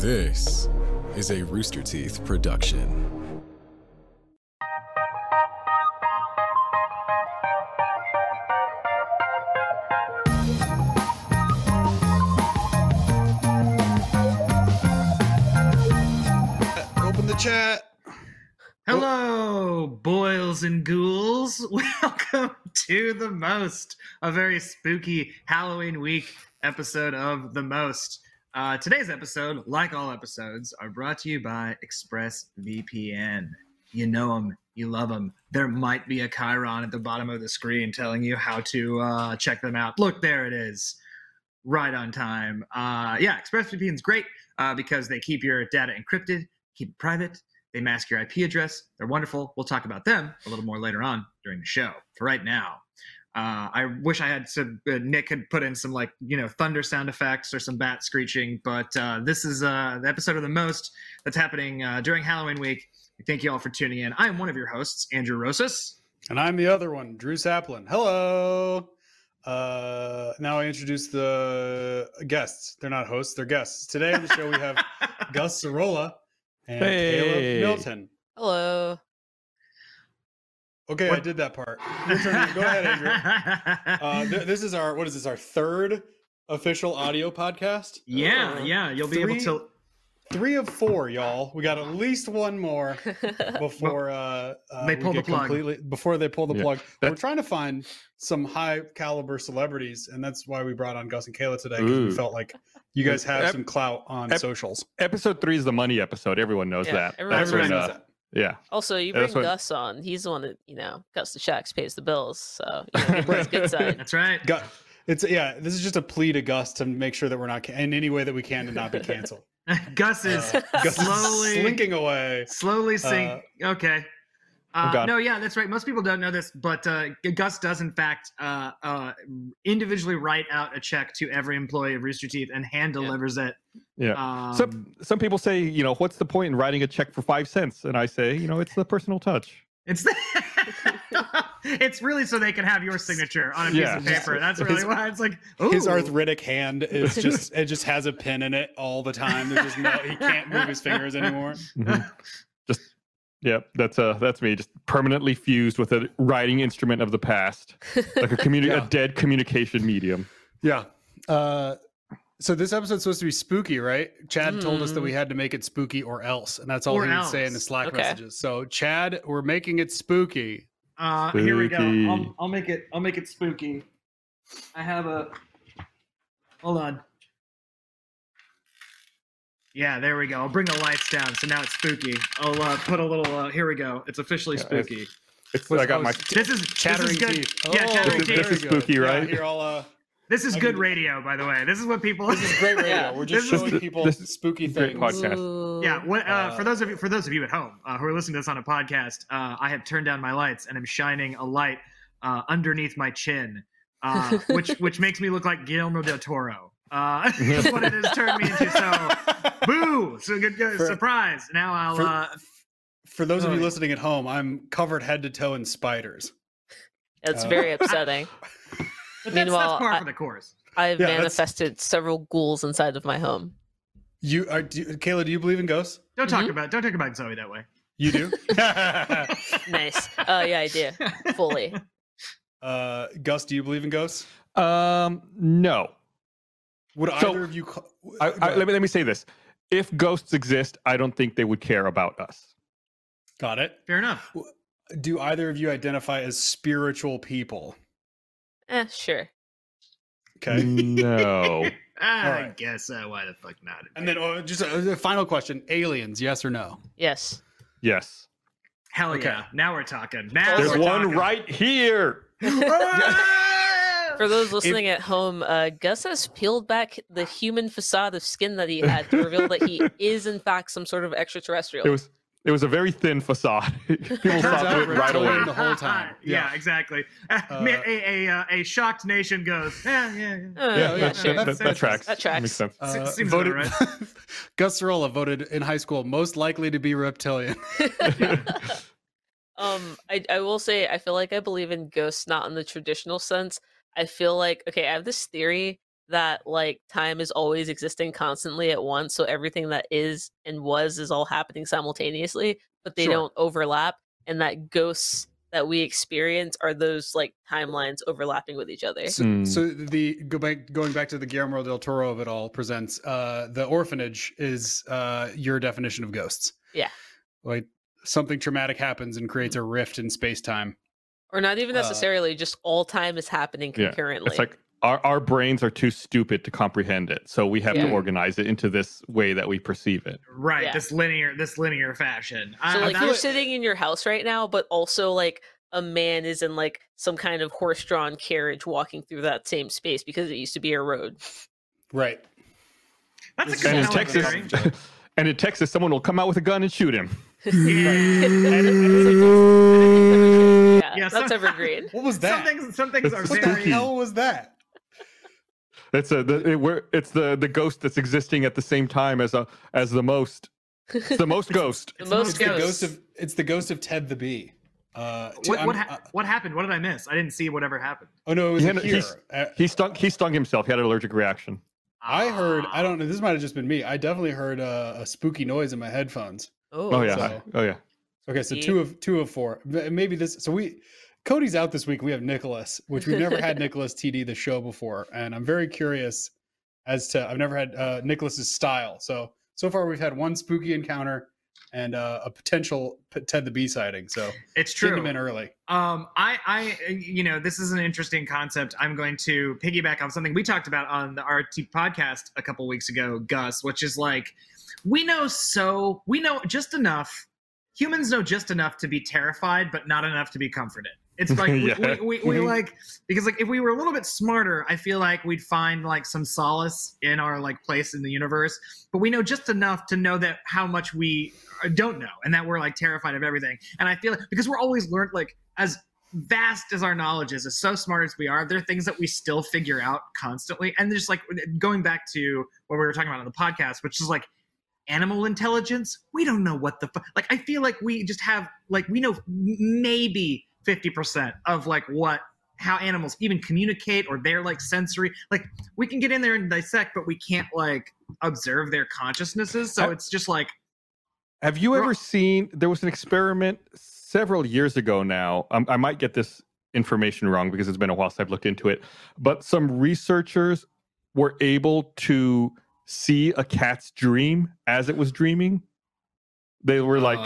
This is a Rooster Teeth production. Uh, open the chat. Hello, boils and ghouls. Welcome to the most, a very spooky Halloween week episode of The Most. Uh, today's episode, like all episodes, are brought to you by ExpressVPN. You know them, you love them. There might be a Chiron at the bottom of the screen telling you how to uh, check them out. Look, there it is, right on time. Uh, yeah, ExpressVPN is great uh, because they keep your data encrypted, keep it private, they mask your IP address. They're wonderful. We'll talk about them a little more later on during the show. For right now, uh, I wish I had some. Uh, Nick had put in some like you know thunder sound effects or some bat screeching, but uh, this is uh, the episode of the most that's happening uh, during Halloween week. Thank you all for tuning in. I am one of your hosts, Andrew Rosas. And I'm the other one, Drew Saplin. Hello. Uh, now I introduce the guests. They're not hosts, they're guests. Today on the show we have Gus Sorola and Hey. Kayla Milton. Hello. Okay, I did that part. Go ahead, Andrew. Uh, th- this is our what is this? Our third official audio podcast. yeah, Uh, yeah, you'll be three- able to. Three of four, y'all. We got at least one more before uh, uh, They pull the plug. Completely, before they pull the Yeah, plug. We're trying to find some high caliber celebrities, and that's why we brought on Gus and Kayla today because we felt like you guys have Ep- some clout on ep- socials. Episode three is the money episode. Everyone knows Yeah, that. everyone That's knows when, Everybody uh, knows that. Yeah. also, you bring what- Gus on. He's the one that, you know, cuts the checks, pays the bills. So, you know, give good side. That's right. Gu- it's yeah. This is just a plea to Gus to make sure that we're not ca- in any way that we can to not be canceled. Gus is Uh, Gus is slowly slinking away. slowly sink. okay. Uh, God. no, yeah, that's right. Most people don't know this, but uh, Gus does, in fact, uh, uh, individually write out a check to every employee of Rooster Teeth and hand delivers it. Yeah. Um, some some people say, you know, what's the point in writing a check for five cents? And I say, you know, it's the personal touch. it's it's really so they can have your signature on a piece Yeah. of paper. That's really His- why it's like His arthritic hand is just it just has a pin in it all the time. There's just no he can't move his fingers anymore. Mhm. Just yeah, that's uh that's me. Just permanently fused with a writing instrument of the past, like a communi- Yeah. a dead communication medium. Yeah. Uh, so this episode's supposed to be spooky, right? Chad told us that we had to make it spooky or else, and that's all Or he would say in the. Slack Okay. messages. So Chad, we're making it spooky. Uh, here we go. I'll, I'll make it. I'll make it spooky. I have a. Hold on. Yeah, there we go. I'll bring the lights down, so now it's spooky. I'll uh, put a little. Uh, here we go. It's officially Yeah, spooky. It's Was- I got my This is Chattering this is good. teeth. Yeah, Oh, chattering This is- teeth. this is very good. spooky, Yeah, right? here, I'll, uh, This is I good can- radio, by the way. This is what people. this is great radio. Yeah. We're just This is- people this is spooky great things. podcast. Ooh. Yeah, what, uh, Uh, for those of you for those of you at home uh, who are listening to this on a podcast, uh, I have turned down my lights and I'm shining a light uh, underneath my chin, uh, which which makes me look like Guillermo del Toro. Uh, that's what it has turned me into. So, boo! So good, good For- surprise. Now I'll. for- uh, For those of you listening at home, I'm covered head to toe in spiders. It's Uh, very upsetting. but that's, Meanwhile, that's par I- for the course. I've Yeah, that's- manifested several ghouls inside of my home. You are, do, Kayla? Do you believe in ghosts? Don't talk Mhm. about don't talk about Zoe that way. You do. Nice. Oh, yeah, I do. Fully. uh, Gus, do you believe in ghosts? um no. Would So, either of you? ca- I, I, let me let me say this: if ghosts exist, I don't think they would care about us. Got it. Fair enough. Do either of you identify as spiritual people? Eh, sure. Okay. No. I Alright. guess uh, why the fuck not? And then uh, just a, a final question: Aliens, yes or no? Yes. yes. Hell Okay. yeah! Now we're talking. Now There's we're one talking. right here. For those listening at home, uh, Gus has peeled back the human facade of skin that he had to reveal that he is, in fact, some sort of extraterrestrial. It was it was a very thin facade. People saw through it right away. the whole time. yeah, Yeah. exactly. Uh, a, a, a, uh, a shocked nation goes, yeah, yeah, yeah. Uh, Yeah, yeah, that, sure. that, that, that tracks. That tracks. Makes sense. Uh, seems voted, about Gus Sorola voted in high school most likely to be reptilian. um, I, I will say I feel like I believe in ghosts not in the traditional sense. I feel like okay, I have this theory that like time is always existing constantly at once, so everything that is and was is all happening simultaneously, but they Sure. don't overlap, and that ghosts that we experience are those like timelines overlapping with each other. So, Hmm. so the go back going back to the Guillermo del Toro of it all presents uh the orphanage is uh your definition of ghosts. Yeah. Like something traumatic happens and creates a rift in space time. Or not even Uh, necessarily, just all time is happening concurrently Yeah, concurrently. It's like our, our brains are too stupid to comprehend it. So we have Yeah. to organize it into this way that we perceive it. Right, Yeah. this linear, this linear fashion. I- So I like you're like- sitting in your house right now, but also like a man is in like some kind of horse-drawn carriage walking through that same space because it used to be a road. Right. that's a good And in Texas, and in Texas, someone will come out with a gun and shoot him. yeah, Yeah, that's some- evergreen. What was Some that? things, some things are It's what very. the hell was that? It's a the, it, we're, it's the the ghost that's existing at the same time as a as the most. It's the most ghost. The It's most It's the ghost of it's the ghost of Ted the Bee. Uh t- What what, ha- uh, what happened? What did I miss? I didn't see whatever happened. oh no, it was He a had- here. Uh, He stung he stung himself. He had an allergic reaction. I heard. I don't know, this might have just been me. I definitely heard uh, a spooky noise in my headphones. Oh, Oh yeah. so- oh yeah. Okay, so two of two of four. Maybe this. So we, Cody's out this week. We have Nicholas, which we've never had Nicholas TD the show before, and I'm very curious as to I've never had uh, Nicholas's style. So so far we've had one spooky encounter and uh, a potential Ted the Bee sighting. So It's getting true. him in early. Um, I, I, you know, this is an interesting concept. I'm going to piggyback on something we talked about on the RT podcast a couple weeks ago, Gus, which is like, we know so, we know just enough. Humans know just enough to be terrified, but not enough to be comforted. It's like we, Yeah. we, we, we Mhm. like because like if we were a little bit smarter, I feel like we'd find like some solace in our like place in the universe. But we know just enough to know that how much we uh, don't know, and that we're like terrified of everything. And I feel like because we're always learned like as vast as our knowledge is, as so smart as we are, there are things that we still figure out constantly. And just like going back to what we were talking about on the podcast, which is like animal intelligence, we don't know what the fu- like. I feel like we just have like we know maybe fifty percent of like what how animals even communicate or their like sensory like we can get in there and dissect but we can't like observe their consciousnesses so I- it's just like Have you ever seen? There was an experiment several years ago. Now um, I might get this information wrong because it's been a while since I've looked into it. But some researchers were able to see a cat's dream as it was dreaming. They were like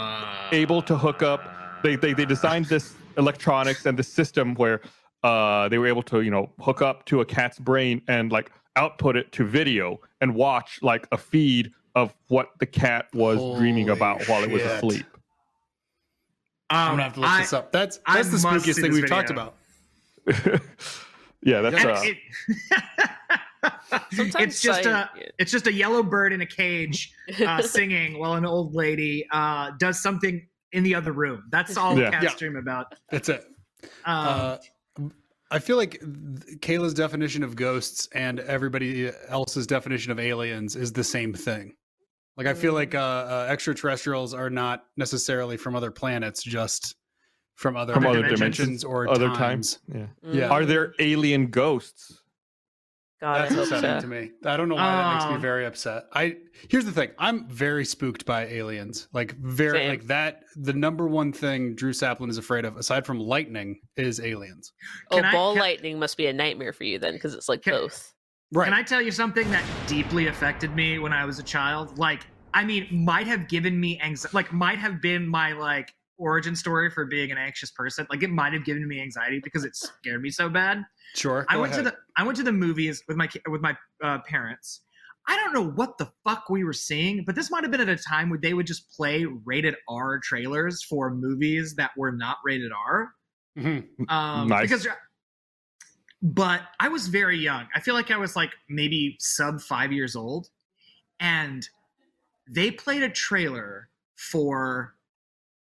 able to hook up. They they they designed this electronics and the system where uh, they were able to you know hook up to a cat's brain and like output it to video and watch like a feed of what the cat was dreaming Holy about while it was shit. asleep. I'm um, gonna have to look I- this up. That's I that's the spookiest thing we've talked about. yeah, that's and uh, it- Sometimes it's just I- a it's just a yellow bird in a cage uh, singing while an old lady uh, does something in the other room. That's all Yeah. cats Yeah. dream about. That's it. Um, Uh, I feel like Kayla's definition of ghosts and everybody else's definition of aliens is the same thing. Like I feel Mm. like uh, uh, extraterrestrials are not necessarily from other planets, just from other, From other dimensions, dimensions, or other times. times. Yeah. Yeah. Are there alien ghosts? God, That's hope upsetting so. to me. I don't know why that makes me Um, very upset. I here's the thing. I'm very spooked by aliens. Like very Same. like that. The number one thing Drew Saplin is afraid of, aside from lightning, is aliens. Oh, Can I- ball can- lightning must be a nightmare for you then, because it's like Can- both. Right. Can I tell you something that deeply affected me when I was a child? Like, I mean, might have given me anxiety, like, might have been my, like, origin story for being an anxious person. Like, it might have given me anxiety because it scared me so bad. Sure. I went ahead. to the I went to the movies with my with my uh, parents. I don't know what the fuck we were seeing, but this might have been at a time where they would just play rated R trailers for movies that were not rated R. Mhm. Um, Nice. Because, but I was very young. I feel like I was like maybe sub five years old, and they played a trailer for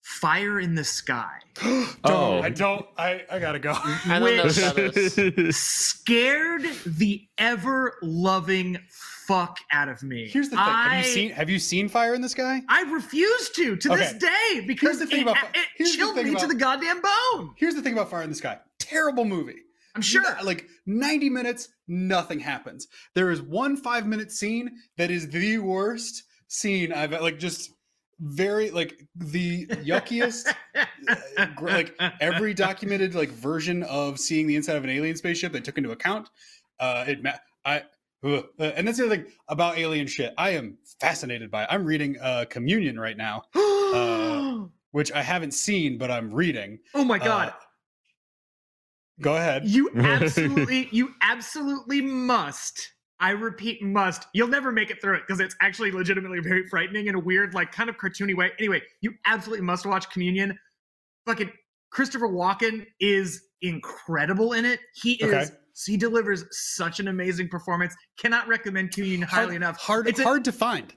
Fire in the Sky. don't. Oh. I don't. I, I gotta go. I don't know Which- what that is. scared the ever loving fuck out of me. Here's the thing. I, Have you seen Have you seen Fire in the Sky? I refuse to to this day because the thing it, about- it here's the chilled thing me to about- the goddamn bone. Here's the thing about Fire in the Sky. Terrible movie. I'm sure. No- like 90 minutes, nothing happens. There is one five minute scene that is the worst scene I've like just very like the yuckiest uh, like every documented like version of seeing the inside of an alien spaceship they took into account. Uh, it ma- I. Uh, and that's the other thing about alien shit. I am fascinated by. It. I'm reading uh, Communion right now, uh, which I haven't seen, but I'm reading. oh my god. Uh, go ahead. You absolutely, you absolutely must. I repeat, must. You'll never make it through it because it's actually legitimately very frightening in a weird, like, kind of cartoony way. Anyway, you absolutely must watch Communion. Fucking Christopher Walken is incredible in it. He is. Okay. He delivers such an amazing performance. Cannot recommend Communion highly hard, enough. Hard, It's a- hard to find.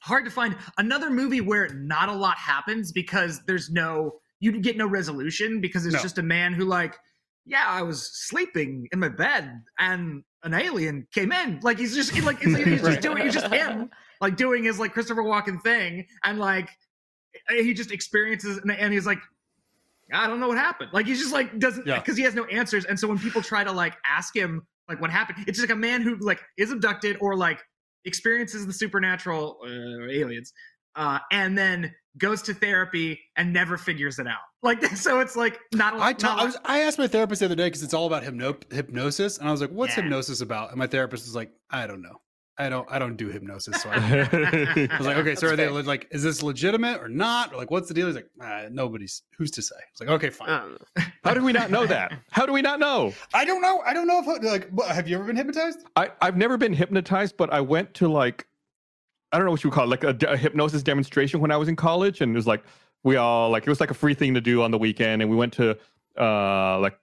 hard to find another movie where not a lot happens because there's no you get no resolution because it's No. just a man who like yeah i was sleeping in my bed and an alien came in. Like he's just like it's, he's just doing he's just him like doing his like christopher walken thing and like he just experiences and, and he's like i don't know what happened. Like he's just like doesn't Yeah. because he has no answers and so when people try to like ask him like what happened it's just like a man who like is abducted or like experiences the supernatural uh, aliens uh, and then goes to therapy and never figures it out like so it's like not a I, lot ta- not a I was I asked my therapist the other day because it's all about hypno- hypnosis, and I was like, "What's Yeah. hypnosis about?" And my therapist was like, "I don't know. I don't I don't do hypnosis." So I, I was like, "Okay, so That's are they fair. le- like, is this legitimate or not? Or like, what's the deal?" He's like, ah, "Nobody's who's to say." I was like, "Okay, fine." I. How do we not know that? How do we not know? I don't know. I don't know if like have you ever been hypnotized? I, I've never been hypnotized, but I went to like, I don't know what you would call it, like a, a hypnosis demonstration when I was in college. And it was like, we all, like, it was like a free thing to do on the weekend. And we went to, uh, like,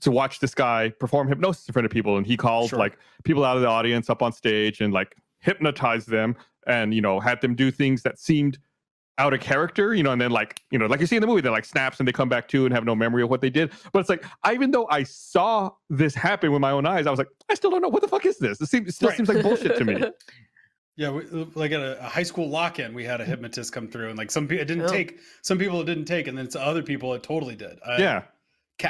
to watch this guy perform hypnosis in front of people. And he called Sure. like people out of the audience up on stage and like hypnotized them and, you know, had them do things that seemed out of character, you know, and then like, you know, like you see in the movie, they're like snaps and they come back to and have no memory of what they did. But it's like, I, even though I saw this happen with my own eyes, I was like, I still don't know what the fuck is this. It, seems, it still Right. seems like bullshit to me. Yeah, we, like at a, a high school lock-in, we had a hypnotist come through, and like some people it didn't Oh. take, some people it didn't take, and then to other people it totally did. I, yeah.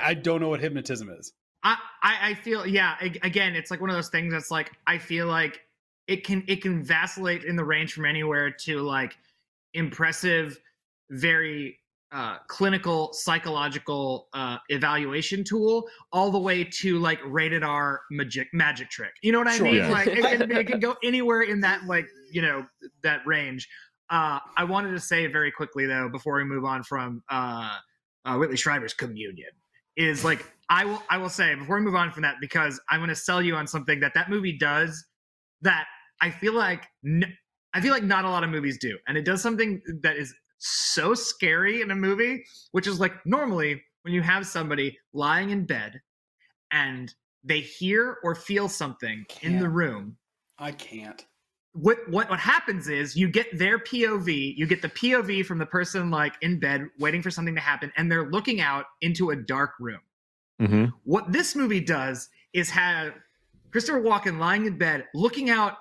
I don't know what hypnotism is. I, I I feel yeah again it's like one of those things that's like I feel like it can it can vacillate in the range from anywhere to like impressive very uh, clinical psychological uh, evaluation tool all the way to like rated R magic magic trick you know what I Sure. mean Yeah. like it can, it can go anywhere in that like you know that range uh, I wanted to say very quickly though before we move on from uh, uh, Whitley Strieber's Communion is like I will I will say before we move on from that because I'm going to sell you on something that that movie does that I feel like n- I feel like not a lot of movies do, and it does something that is so scary in a movie, which is like normally when you have somebody lying in bed and they hear or feel something in the room I can't. what what what happens is you get their POV, you get the POV from the person like in bed waiting for something to happen, and they're looking out into a dark room. hmm What this movie does is have Christopher Walken lying in bed looking out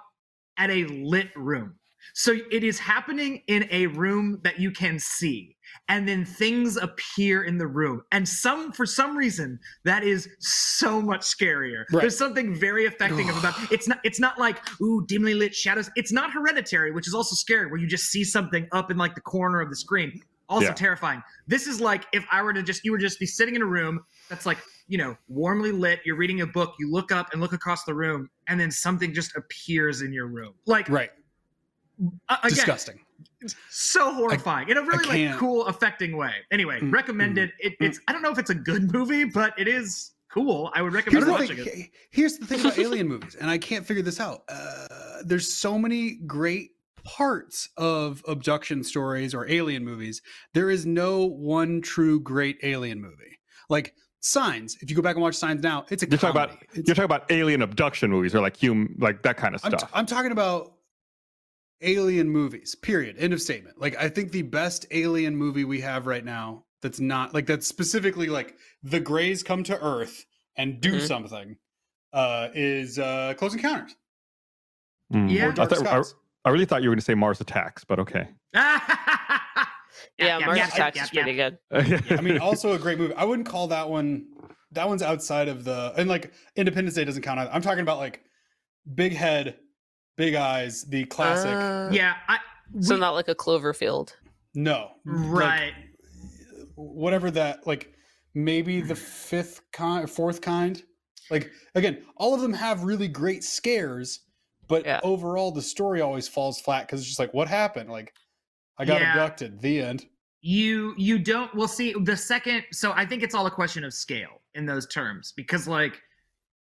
at a lit room. So it is happening in a room that you can see. And then things appear in the room. And some for some reason that is so much scarier. Right. There's something very affecting about it's not it's not like ooh dimly lit shadows. It's not hereditary, which is also scary where you just see something up in like the corner of the screen. Also Yeah. terrifying. This is like if I were to just you were just be sitting in a room that's like you know warmly lit you're reading a book you look up and look across the room and then something just appears in your room like Right. Uh, again, Disgusting. so horrifying in a really like cool affecting way anyway Mm, recommended it, it's i don't know if it's a good movie but it is cool i would recommend Here's watching thing, it here's the thing about alien movies, and I can't figure this out. Uh, there's so many great parts of abduction stories or alien movies. There is no one true great alien movie. Like Signs, if you go back and watch Signs now, it's a You're talking about comedy. It's- you're talking about alien abduction movies or like hum like that kind of I'm, stuff. t- I'm talking about alien movies. Period. End of statement. Like I think the best alien movie we have right now that's not like that's specifically like the Greys come to Earth and do Mhm. something uh is uh Close Encounters Mm. Yeah. I, thought, I, I really thought you were going to say Mars Attacks, but okay. Yeah, Mars yeah, Attacks yeah, is pretty good. I mean, also a great movie. I wouldn't call that one that one's outside of the and like Independence Day doesn't count. Either. I'm talking about like big head, big eyes, the classic. Uh, Yeah, I, So not like a Cloverfield. no, like, right. whatever that like maybe the fifth kind, fourth kind. Like again, all of them have really great scares, but Yeah. overall the story always falls flat because it's just like what happened. Like I got Yeah. abducted. The end. you you don't We'll see the second so i think it's all a question of scale in those terms because like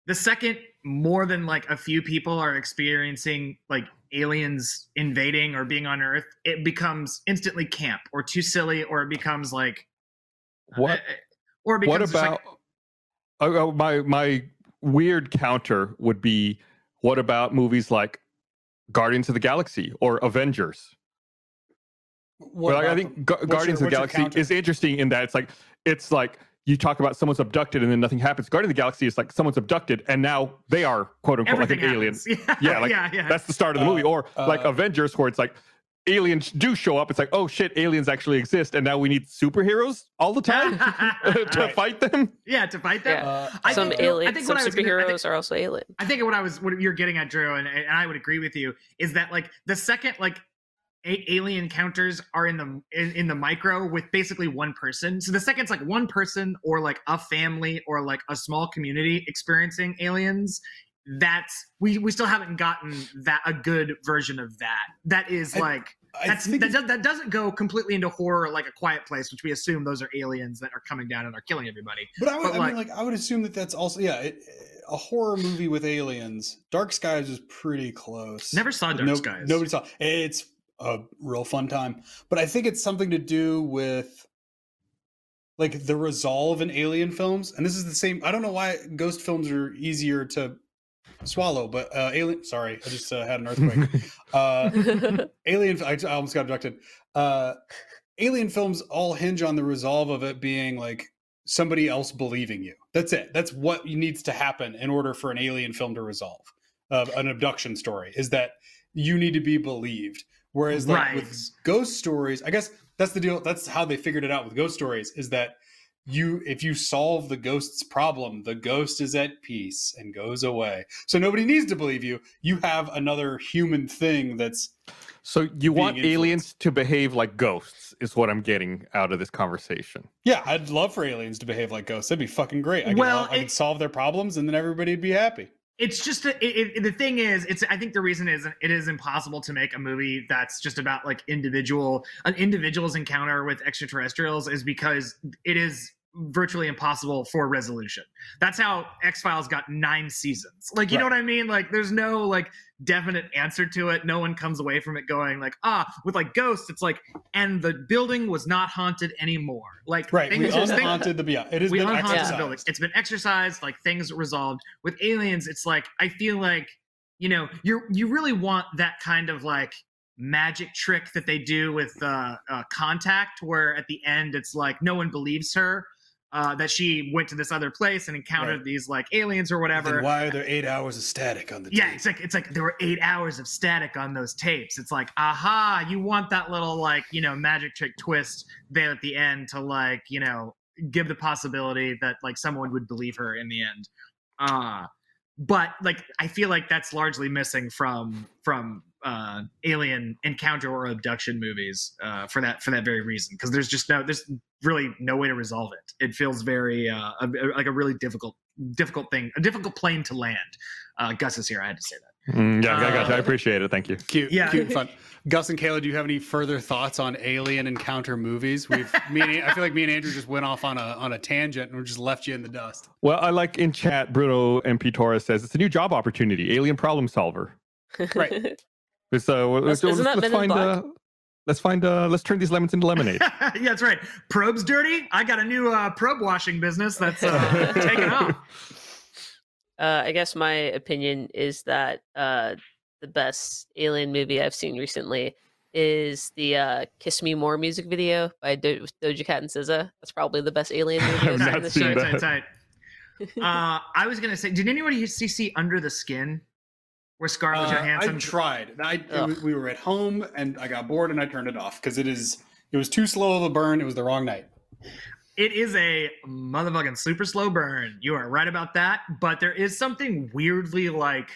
the second more than like a few people are experiencing like aliens invading or being on earth it becomes instantly camp or too silly or it becomes like What uh, or it what becomes just, about like, oh, oh, my my weird counter would be what about movies like Guardians of the Galaxy or Avengers? What well, I think? Gu- Guardians your- of the Galaxy is interesting in that it's like it's like you talk about someone's abducted and then nothing happens. Guardian of the Galaxy is like someone's abducted and now they are quote unquote like an everything alien. happens. Yeah, like, yeah yeah That's the start of the movie. Uh, Or like uh, Avengers, where it's like aliens do show up. It's like, oh shit, aliens actually exist, and now we need superheroes all the time to Right. fight them. yeah to fight them Yeah. Uh, I some think- I think some what I was gonna- I think- superheroes are also alien. I think what I was what you're getting at, Drew, and, and I would agree with you, is that like the second like a- alien encounters are in the in, in the micro with basically one person. So the second it's like one person or like a family or like a small community experiencing aliens. That's we we still haven't gotten that a good version of that. That is like I that's that, does, that doesn't go completely into horror like a quiet place, which we assume those are aliens that are coming down and are killing everybody. But I, would, But, I mean, like- like, I would assume that that's also yeah, it, a horror movie with aliens. Dark Skies is pretty close. Never saw Dark No- Skies. Nobody saw. It's a real fun time, but I think it's something to do with like the resolve in alien films, and this is the same. I don't know why ghost films are easier to swallow, but uh, alien. Sorry, I just uh, had an earthquake. uh, alien i I almost got abducted uh alien films all hinge on the resolve of it being like somebody else believing you that's it that's what needs to happen in order for an alien film to resolve uh, an abduction story is that you need to be believed whereas like Right. with ghost stories i guess that's the deal that's how they figured it out with ghost stories is that you if you solve the ghost's problem the ghost is at peace and goes away so nobody needs to believe you you have another human thing that's So you want influenced. aliens to behave like ghosts, is what I'm getting out of this conversation. Yeah, I'd love for aliens to behave like ghosts. That'd be fucking great. I could, Well, help- I could it- solve their problems, and then everybody'd be happy. It's just a, it, it, the thing is it's i think the reason is it is impossible to make a movie that's just about like individual an individual's encounter with extraterrestrials is because it is virtually impossible for resolution that's how x-files got nine seasons like you know what i mean like there's no like definite answer to it no one comes away from it going like ah with like ghosts it's like and the building was not haunted anymore like Right, we things- unhaunted the yeah. It has we been unhaunted exercised. the building. It's been exercised, like things resolved. With aliens, it's like I feel like you know you you really want that kind of like magic trick that they do with uh, uh, Contact, where at the end it's like no one believes her. Uh, that she went to this other place and encountered Right. these like aliens or whatever. Then why are there eight hours of static on the Yeah, tape? it's like it's like there were eight hours of static on those tapes. It's like, aha, you want that little like you know magic trick twist there at the end to like you know give the possibility that like someone would believe her in the end. Uh but like I feel like that's largely missing from from uh alien encounter or abduction movies uh for that for that very reason because there's just no there's really no way to resolve it. It feels very uh a, like a really difficult difficult thing, a difficult plane to land. Uh, Gus is here. I had to say that. Mm, yeah, I got you. I Uh, appreciate it. Thank you. Cute, Yeah. cute, and fun. Gus and Kayla, do you have any further thoughts on alien encounter movies? We've me and I feel like me and Andrew just went off on a on a tangent and we just left you in the dust. Well, I like in chat, Bruno MP Torres says it's a new job opportunity, alien problem solver. Right. So uh, let's, Isn't that let's find Black? uh, let's find uh, let's turn these lemons into lemonade. yeah, that's right. Probe's dirty. I got a new uh, probe washing business that's uh, taking off. Uh, I guess my opinion is that uh, the best alien movie I've seen recently is the uh, "Kiss Me More" music video by Do- Doja Cat and SZA. That's probably the best alien movie I've I've seen this year. Tight, tight, tight. Uh, I was gonna say, did anybody see, see Under the Skin, where Scarlett Uh, I Johansson? tried. I, it we were at home and I got bored and I turned it off because it is it was too slow of a burn. It was the wrong night. It is a motherfucking super slow burn. You are right about that. But there is something weirdly like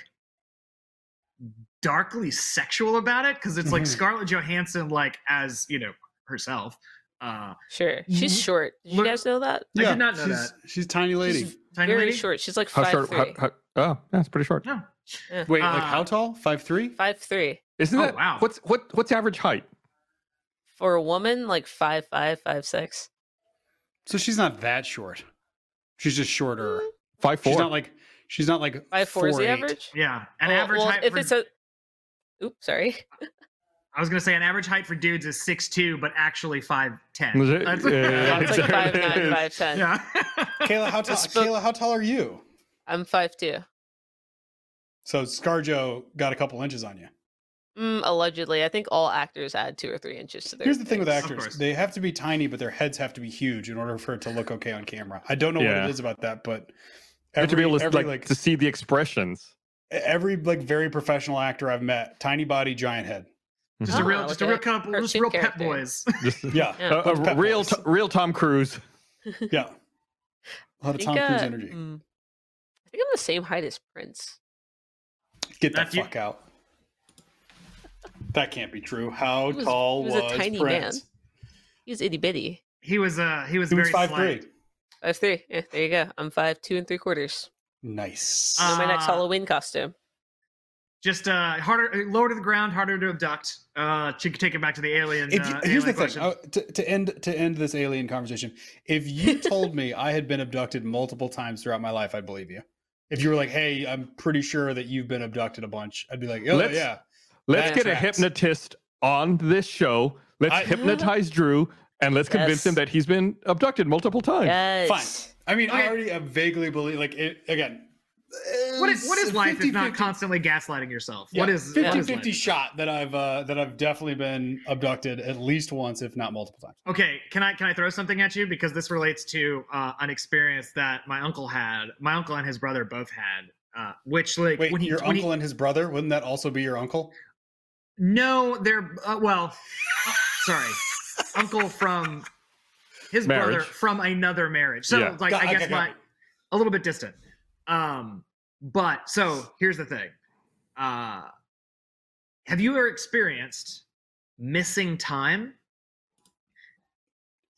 darkly sexual about it because it's like Mhm. Scarlett Johansson, like as you know herself. Uh, Sure. She's Mhm. short. Did you guys know that? I did not know she's, that. She's tiny lady. She's tiny very lady? short. She's like How five short? three. How, how, oh, that's pretty short. No. Wait, like Uh, how tall? Five three? Five three. Isn't Oh, that wow. What's what? What's average height? For a woman, like five five, five six. So she's not that short. She's just shorter. Five four. She's not like she's not like Five four is the 4'8". average? Yeah, an Well- average well, height. if for, it's a Oops, sorry. I was gonna say an average height for dudes is six two, but actually five ten. Was it? Yeah, it's like there five it nine, is. five ten. yeah. Kayla, how tall spoke- Kayla, how tall are you? I'm five two. So Scarjo got a couple inches on you. Mm, allegedly, I think all actors add two or three inches to their. Here's the thing with actors. They have to be tiny, but their heads have to be huge in order for it to look okay on camera. I don't know what it is about that, but You have to be able to every, like, to see the expressions. every like very professional actor I've met, tiny body, giant head. Just a Oh, real, like just a a real couple, just cartoon real pet boys. Just, Yeah. Yeah. a- a pet real, boys. t- real Tom Cruise. Yeah. A lot of Tom Cruise uh, energy. mm, I think I'm the same height as Prince. Get the Matthew? fuck out. That can't be true. How was- tall he was was, a tiny Prince? man. He was itty bitty. He was, uh, he was He was very five slight. three. Five three. Yeah, there you go. I'm five two and three quarters. Nice. Uh, my next Ah. Halloween costume. Just uh, harder, lower to the ground, harder to abduct. Uh, to take it back to the alien. If you- uh, here's the alien thing question. uh, to, to end to end this alien conversation if you told me i had been abducted multiple times throughout my life i'd believe you if you were like hey i'm pretty sure that you've been abducted a bunch i'd be like oh Let's- yeah Let's That get a hypnotist on this show. Let's I- hypnotize Drew and let's convince him that he's been abducted multiple times. Yes. Fine. i mean i already uh, vaguely believe like it again what is what is life if 50, not 50 constantly gaslighting yourself? yeah, what is 50 what is 50 life? shot that i've uh that i've definitely been abducted at least once if not multiple times Okay, can I can I throw something at you because this relates to uh, an experience that my uncle had. My uncle and his brother both had, uh, which like wait when he your when he- uncle and his brother wouldn't that also be your uncle no, they're uh, well, uh, sorry, uncle from his brother from another marriage. So Yeah. like Got- I guess okay, my got a little bit distant. Um, but so here's the thing. Uh, have you ever experienced missing time?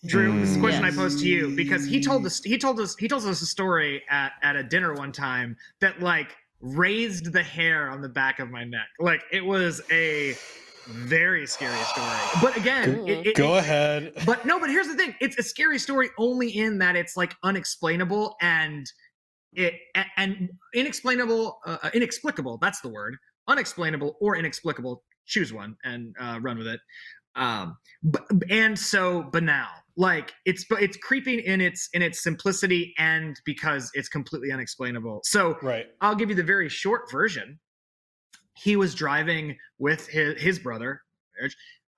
Drew, this is a question I posed to you because he told us he told us he told us a story at, at a dinner one time that like raised the hair on the back of my neck. Like it was a very scary story. But again, it, it- go it- ahead but no, but here's the thing: it's a scary story only in that it's like unexplainable and it and inexplainable, uh, uh, inexplicable. That's the word. Unexplainable or inexplicable. Choose one and uh, run with it. Um, but, and so banal. Like it's but it's creeping in its in its simplicity and because it's completely unexplainable. So right I'll give you the very short version. He was driving with his, his brother,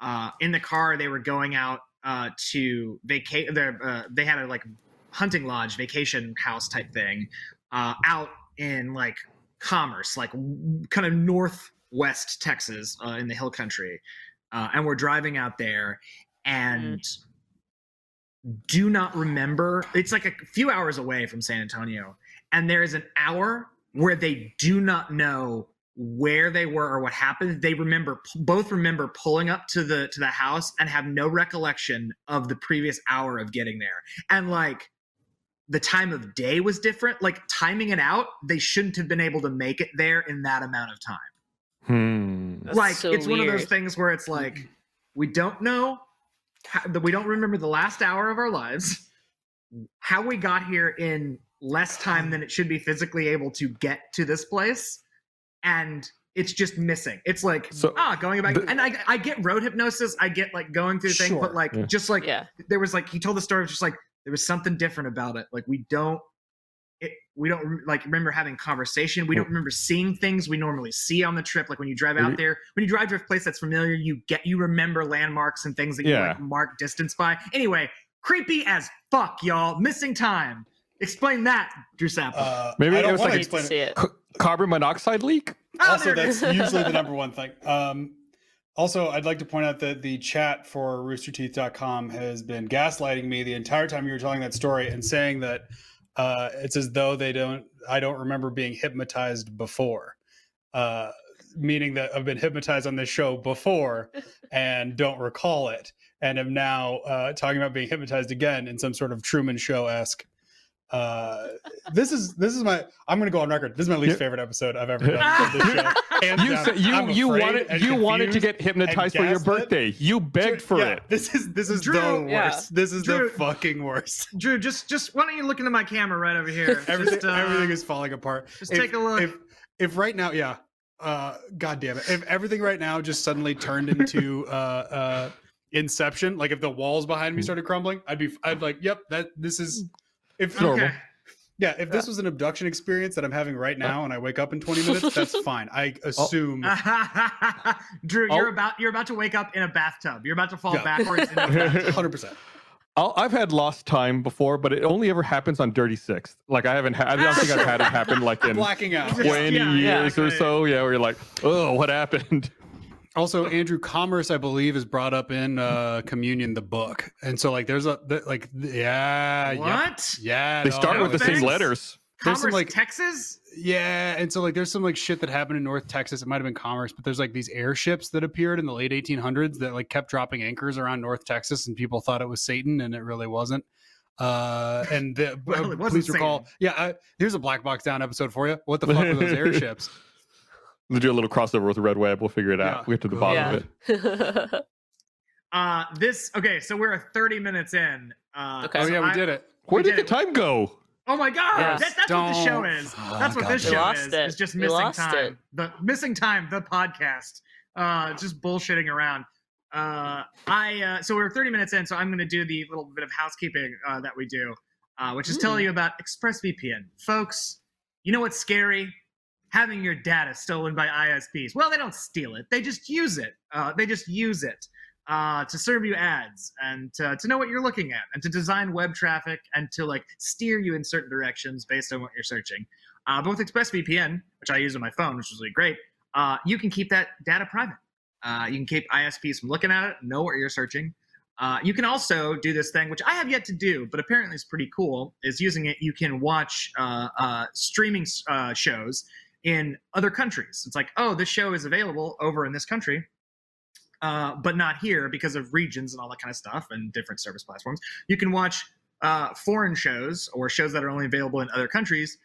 uh, in the car. They were going out uh, to vacate. Uh, they had a like hunting lodge, vacation house type thing, uh, out in like Commerce, like kind of northwest Texas, uh, in the hill country. Uh, and we're driving out there, and do not remember. It's like a few hours away from San Antonio, and there is an hour where they do not know where they were or what happened. They remember both remember pulling up to the to the house and have no recollection of the previous hour of getting there. And like the time of day was different. Like timing it out, they shouldn't have been able to make it there in that amount of time Hmm. Like so it's one of those things where it's like we don't know that we don't remember the last hour of our lives how we got here in less time than it should be physically able to get to this place and it's just missing it's like So- ah going back the- and I, I get road hypnosis i get like going through things Sure. but like Yeah. just like Yeah. there was like he told the story of just like there was something different about it. Like we don't it, we don't like remember having conversation. We don't remember seeing things we normally see on the trip. Like when you drive out there when you drive to a place that's familiar you get you remember landmarks and things that you like mark distance by. Anyway creepy as fuck y'all. Missing time. Explain that drew Sample. uh, Maybe I it don't was want like to I need to explain it. see it. C- carbon monoxide leak. oh, also there it is. that's usually the number one thing. Um Also, I'd like to point out that the chat for roosterteeth.com has been gaslighting me the entire time you were telling that story and saying that uh, it's as though they don't, I don't remember being hypnotized before. Uh, meaning that I've been hypnotized on this show before and don't recall it. And am now uh, talking about being hypnotized again in some sort of Truman Show esque uh this is this is my i'm gonna go on record this is my least Yeah. favorite episode i've ever done of this show. Hands You down. said, you I'm you wanted you wanted to get hypnotized for your gaslit. birthday. You begged for Yeah, it. this is this is Drew, the yeah. worst this is Drew. the fucking worst Drew, just just why don't you look into my camera right over here? everything Just, uh, everything is falling apart just take a look. if if right now yeah uh god damn it if everything right now just suddenly turned into uh uh inception like if the walls behind me started crumbling i'd be i'd like yep that this is if normal. okay. yeah if this was an abduction experience that i'm having right uh-huh. now and i wake up in 20 minutes that's fine i oh. assume Drew, you're I'll- about you're about to wake up in a bathtub. You're about to fall Yeah. backwards. into a bathtub. 100% I'll, I've had lost time before, but it only ever happens on Dirty Sixth. Like I haven't. Ha- I don't think I've had it happen like in blacking out twenty Yeah, years exactly. or so. Yeah, where you're like, oh, what happened? Also, Andrew Commerce, I believe, is brought up in uh, Communion, the book, and so like there's a the, like yeah, yeah, What? yeah. They no, start no, with the it's- same thanks. letters. There's some, Commerce, like- Texas. Yeah, and so like there's some like shit that happened in North Texas. It might have been Commerce, but there's like these airships that appeared in the late 1800s that like kept dropping anchors around North Texas, and people thought it was Satan, and it really wasn't. Uh, and the Well, uh, it please recall, yeah. I, here's a black box down episode for you. What the fuck were those airships? We'll do a little crossover with Red Web. We'll figure it out. Yeah. We get to the bottom Yeah. of it. Uh, this okay. So we're 30 minutes in. Uh, Okay. Oh so yeah, we I- did it. Where We did the time go? Oh my god, Yes. that, that's what the show is. Oh, That's what this God We show is. it. It's just missing lost time. it. The missing time. The podcast. Uh, just bullshitting around. Uh, I uh, so we're 30 minutes in, so I'm going to do the little bit of housekeeping uh, that we do, uh, which is telling you about ExpressVPN, folks. You know what's scary? Having your data stolen by ISPs. Well, they don't steal it; they just use it. Uh, they just use it uh, to serve you ads and to, to know what you're looking at and to design web traffic and to like steer you in certain directions based on what you're searching. Uh, but with ExpressVPN, which I use on my phone, which is really great, uh, you can keep that data private. Uh, you can keep ISPs from looking at it, know what you're searching. Uh, you can also do this thing, which I have yet to do, but apparently it's pretty cool. Is using it, you can watch uh, uh, streaming uh, shows in other countries. It's like, oh, this show is available over in this country, uh, but not here because of regions and all that kind of stuff and different service platforms. You can watch uh, foreign shows or shows that are only available in other countries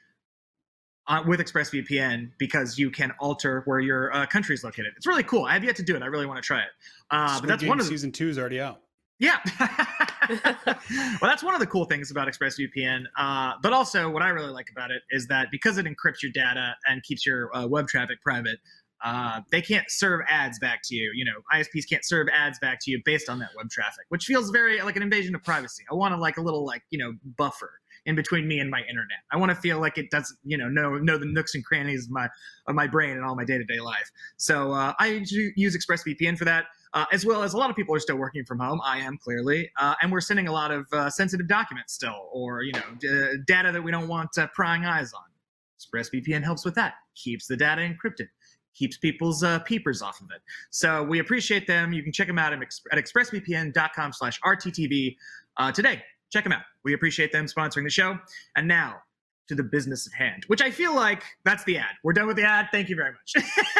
uh, with ExpressVPN because you can alter where your uh, country is located. It's really cool. I have yet to do it. I really want to try it. Uh, but that's one of the season two is already out. yeah. well, that's one of the cool things about ExpressVPN. Uh, but also, what I really like about it is that because it encrypts your data and keeps your uh, web traffic private, uh, they can't serve ads back to you. You know, ISPs can't serve ads back to you based on that web traffic, which feels very like an invasion of privacy. I want to like a little like you know buffer in between me and my internet. I want to feel like it doesn't you know know know the nooks and crannies of my of my brain and all my day to day life. So uh, I use ExpressVPN for that uh, as well as a lot of people are still working from home. I am clearly, uh, and we're sending a lot of uh, sensitive documents still, or you know, d- data that we don't want uh, prying eyes on. ExpressVPN helps with that. Keeps the data encrypted. Keeps people's uh, peepers off of it. So we appreciate them. You can check them out at, ex- at expressvpn.com/rttv uh, today. Check them out. We appreciate them sponsoring the show. And now to the business at hand, which I feel like that's the ad. We're done with the ad. Thank you very much.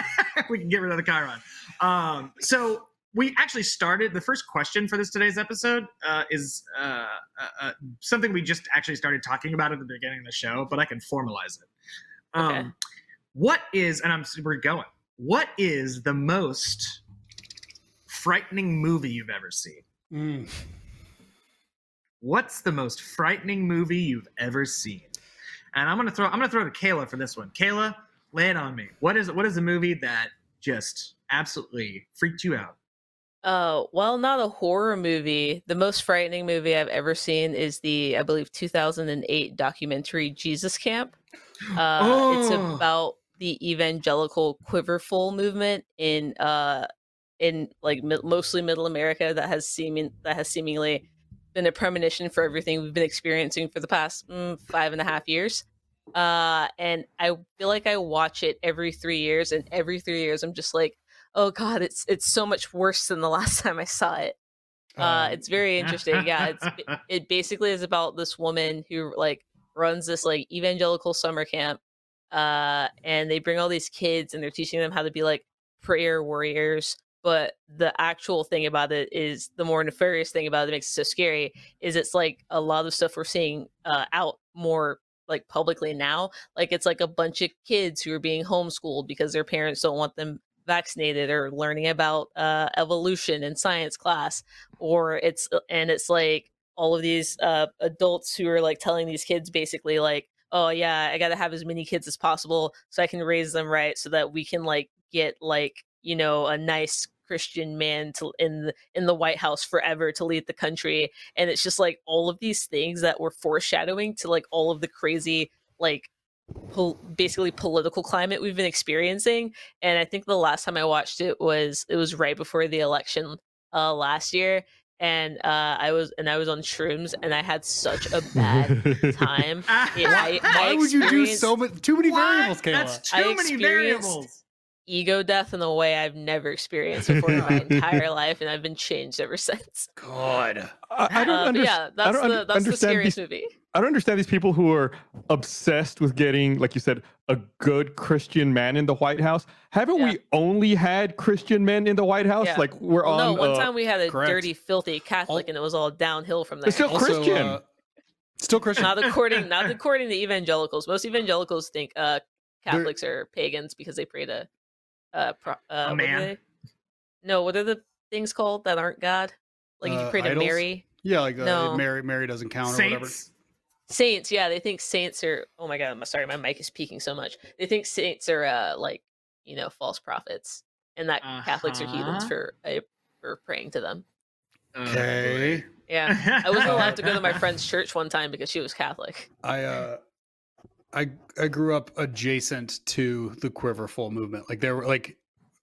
we can get rid of the Chiron. Um, so we actually started the first question for this today's episode uh, is uh, uh, uh, something we just actually started talking about at the beginning of the show, but I can formalize it. Um, Okay. What is, and I'm we're going. What is the most frightening movie you've ever seen? Mm. What's the most frightening movie you've ever seen? And I'm gonna throw I'm gonna throw to Kayla for this one. Kayla, lay it on me. What is what is a movie that just absolutely freaked you out? Oh, well, not a horror movie. The most frightening movie I've ever seen is the, I believe, 2008 documentary Jesus Camp. Uh, It's Oh. about the evangelical quiverful movement in uh in like mi- mostly Middle America that has seeming that has seemingly been a premonition for everything we've been experiencing for the past mm, five and a half years. Uh, and I feel like I watch it every three years, and every three years I'm just like, oh god, it's it's so much worse than the last time I saw it. Uh, Um, it's very interesting. Yeah, it's it basically is about this woman who like runs this like evangelical summer camp uh and they bring all these kids and they're teaching them how to be like prayer warriors but the actual thing about it is the more nefarious thing about it that makes it so scary is it's like a lot of stuff we're seeing uh out more like publicly now like it's like a bunch of kids who are being homeschooled because their parents don't want them vaccinated or learning about uh evolution in science class or it's uh, and it's like all of these uh adults who are like telling these kids basically like oh yeah i gotta have as many kids as possible so i can raise them right so that we can like get like you know a nice christian man to in the in the white house forever to lead the country. And it's just like all of these things that were foreshadowing to like all of the crazy like pol- basically political climate we've been experiencing and i think the last time i watched it was it was right before the election uh last year and uh i was and i was on shrooms and i had such a bad time Yeah, I- I Why would you do so much? Too many What? variables, Kayla. That's too I many variables. Ego death in a way i've never experienced before in my entire life and i've been changed ever since God. I, I don't uh, but under- yeah that's don't the un- that's the understand scariest these- movie I don't understand these people who are obsessed with getting, like you said, a good Christian man in the White House. Haven't Yeah. we only had Christian men in the White House? Yeah. Like we're Well, no one uh, time we had a correct. dirty filthy catholic Al- and it was all downhill from there It's still Christian. uh, still Christian. not according not according to evangelicals most evangelicals think uh catholics are pagans because they pray to uh, pro- uh what are man. they? no what are the things called that aren't god like if you Uh, pray to idols? mary yeah, like uh, No. Mary. Mary doesn't count or whatever. Saints. saints yeah they think saints are oh my god i'm sorry my mic is peaking so much they think saints are uh like you know false prophets and that catholics are heathens Uh-huh. for uh, for praying to them Okay. yeah i wasn't allowed to go to my Uh, friend's church one time because she was catholic I uh I I grew up adjacent to the Quiverful movement. Like there were like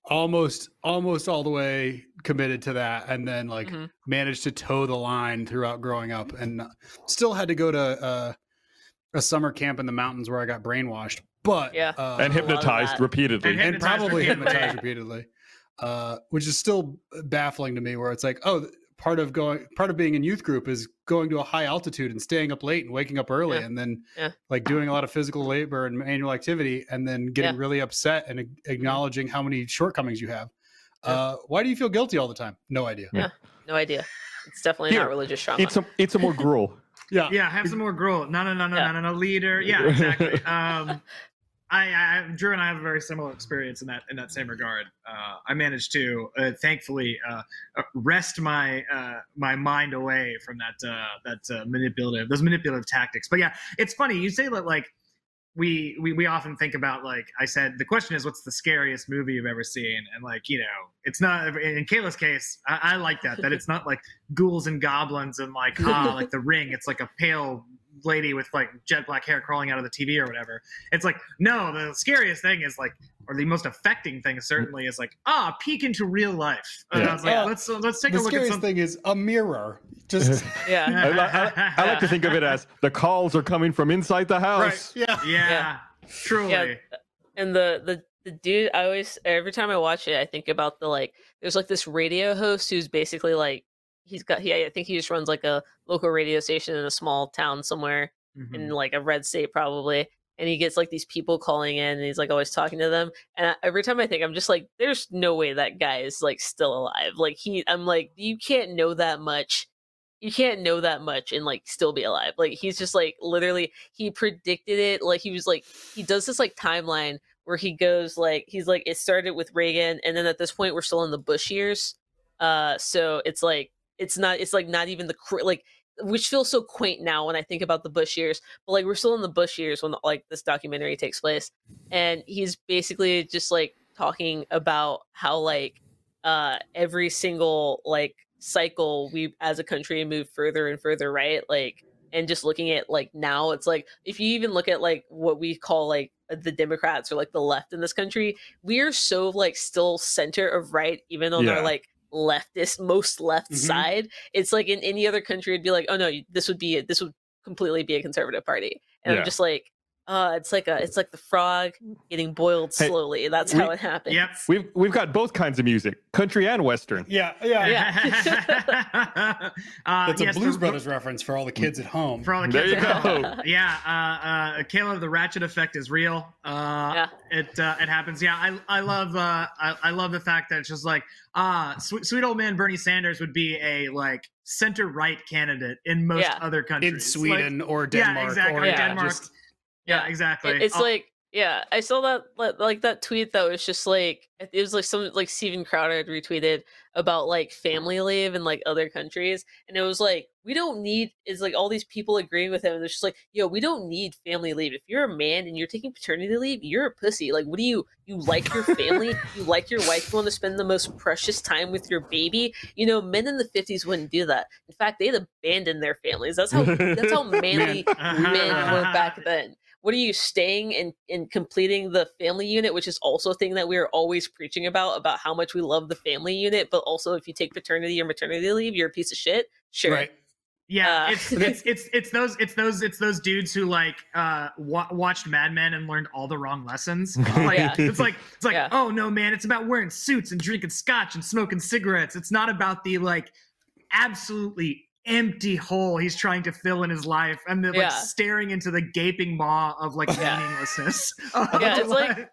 almost almost all the way committed to that and then like Mhm. managed to toe the line throughout growing up and still had to go to uh, a summer camp in the mountains where I got brainwashed. But Yeah. uh, and a lot of hypnotized repeatedly. And and hypnotized probably repeatedly. hypnotized repeatedly, uh, which is still baffling to me. Where it's like, oh, th- part of going, part of being in youth group is going to a high altitude and staying up late and waking up early, Yeah. and then Yeah. like doing a lot of physical labor and manual activity, and then getting Yeah. really upset and ag- acknowledging how many shortcomings you have. Yeah. Uh, why do you feel guilty all the time? No idea. Yeah. no idea it's definitely Here, not religious trauma It's a it's a more gruel. Yeah, Yeah, have some more gruel. No, no, no, no, Yeah. no, no, no, leader. Yeah, exactly. Um, I, I, Drew and I have a very similar experience in that in that same regard. Uh, I managed to, uh, thankfully, uh, uh, wrest my uh, my mind away from that uh, that uh, manipulative those manipulative tactics. But yeah, it's funny you say that like we, we we often think about like I said the question is what's the scariest movie you've ever seen and like you know it's not in Kayla's case I, I like that that it's not like ghouls and goblins and like ah like the ring it's like a pale lady with like jet black hair crawling out of the TV or whatever it's like no the scariest thing is like or the most affecting thing certainly is like ah peek into real life and I was like Yeah. let's let's take the a look at scariest thing is a mirror. Just yeah I, li- I- I like to think of it as the calls are coming from inside the right. house. Yeah. yeah, truly Yeah. and the the the dude i always every time i watch it i think about the like there's like this radio host who's basically like he's got he i think he just runs like a local radio station in a small town somewhere Mhm. in like a red state probably and he gets like these people calling in and he's like always talking to them and I- every time i think i'm just like there's no way that guy is like still alive like he i'm like you can't know that much you can't know that much and like still be alive like he's just like literally he predicted it like he was like he does this like timeline where he goes like he's like it started with reagan and then at this point we're still in the bush years uh so it's like it's not it's like not even the like which feels so quaint now when I think about the Bush years. But like we're still in the Bush years when like this documentary takes place, and he's basically just like talking about how like uh every single like cycle we as a country move further and further right like and just looking at like now it's like if you even look at like what we call like the democrats or like the left in this country we're so like still center of right even though Yeah. our like leftist most left Mhm. side it's like in any other country it'd be like oh no this would be this would completely be a conservative party and Yeah. i'm just like uh, it's like a it's like the frog getting boiled Hey, slowly. That's we- how it happens. Yep. We've we've got both kinds of music, country and western. Yeah, yeah. uh, That's a yes, Blues for- Brothers reference for all the kids at home. For all the There kids. you at home. yeah, uh, uh, Kayla, the ratchet effect is real. Uh, Yeah. It uh, it happens. Yeah, I I love uh, I, I love the fact that it's just like ah, sweet, sweet old man Bernie Sanders would be a like center right candidate in most Yeah. other countries, in Like, Sweden or yeah, Denmark. exactly, Or Yeah. Denmark. Just, yeah, exactly. It- it's I'll- like yeah, I saw that like that tweet that was just like it was like some like Steven Crowder had retweeted about like family leave in like other countries, and it was like we don't need is like all these people agreeing with him, and it's just like yo, we don't need family leave. If you're a man and you're taking paternity leave, you're a pussy. Like, what do you you like your family? you like your wife? You want to spend the most precious time with your baby? You know, men in the fifties wouldn't do that. In fact, they'd abandon their families. That's how that's how manly men were back then. What are you staying and, and completing the family unit, which is also a thing that we are always preaching about, about how much we love the family unit, but also if you take paternity or maternity leave, you're a piece of shit. Sure. right. Yeah, Uh, it's, it's it's it's those it's those it's those dudes who like uh wa- watched Mad Men and learned all the wrong lessons. Like, Yeah. It's like it's like Yeah. oh no man, it's about wearing suits and drinking scotch and smoking cigarettes. It's not about the like absolutely empty hole he's trying to fill in his life and the like Yeah. staring into the gaping maw of like Yeah. meaninglessness. Yeah, it's like-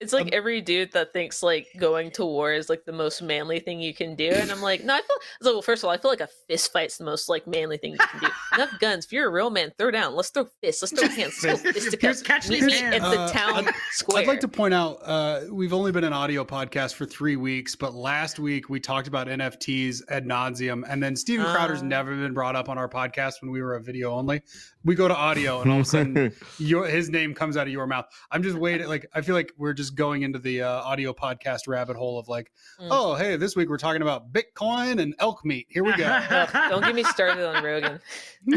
It's Um, like every dude that thinks like going to war is like the most manly thing you can do, and I'm like, no, I feel so. Well, first of all, I feel like a fist fight's the most like manly thing you can do. Enough guns. If you're a real man, throw down. Let's throw fists. Let's throw hands. Let's fisticuffs. catch these me hands. at the Uh, town I'd- square. I'd like to point out uh, we've only been an audio podcast for three weeks, but last week we talked about NFTs ad nauseum, and then Steven Crowder's Ah. never been brought up on our podcast when we were a video only. We go to audio, and all of a sudden, your his name comes out of your mouth. I'm just waiting. Like I feel like we're just going into the uh, audio podcast rabbit hole of like, Mm. oh hey, this week we're talking about Bitcoin and elk meat. Here we go. Ugh, don't get me started on Rogan.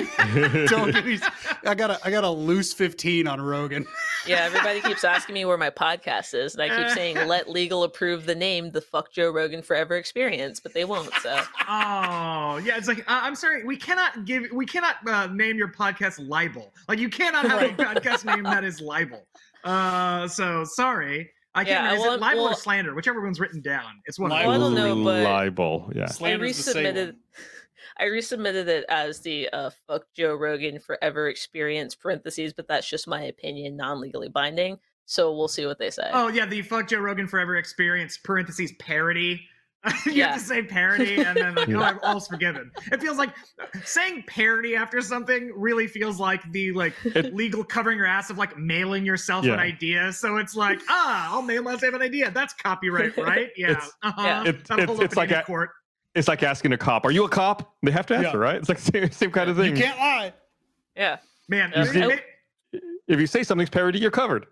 Don't get me. I got a I got a loose 15 on Rogan. Yeah, everybody keeps asking me where my podcast is, and I keep saying, "Let legal approve the name, the Fuck Joe Rogan Forever Experience," but they won't. So Oh yeah, it's like uh, I'm sorry, we cannot give, we cannot uh, name your podcast libel. Like you cannot have a podcast name that is libel. Uh, so sorry, I can't. Yeah, remember. Is well, it libel or slander? Whichever one's written down. It's one. Libel. those. I don't know, but- libel. Yeah. I Slander's the resubmitted. one. I resubmitted it as the uh, "Fuck Joe Rogan Forever Experience" parentheses, but that's just my opinion, non-legally binding. So we'll see what they say. Oh yeah, the fuck Joe Rogan forever experience parentheses parody. you Yeah. have to say parody and then like, Yeah. oh, I'm all's forgiven. It feels like saying parody after something really feels like the like It- legal covering your ass of like mailing yourself Yeah. an idea. So it's like, ah, I'll mail myself an idea. That's copyright, right? Yeah. It's- uh-huh. Yeah. It- That'll it's- hold up it's in like a- court. It's like asking a cop, "Are you a cop?" They have to answer, Yeah. right? It's like same, same kind of thing. You can't lie. yeah, Man, Yeah. maybe- You may- If you say something's parody, you're covered.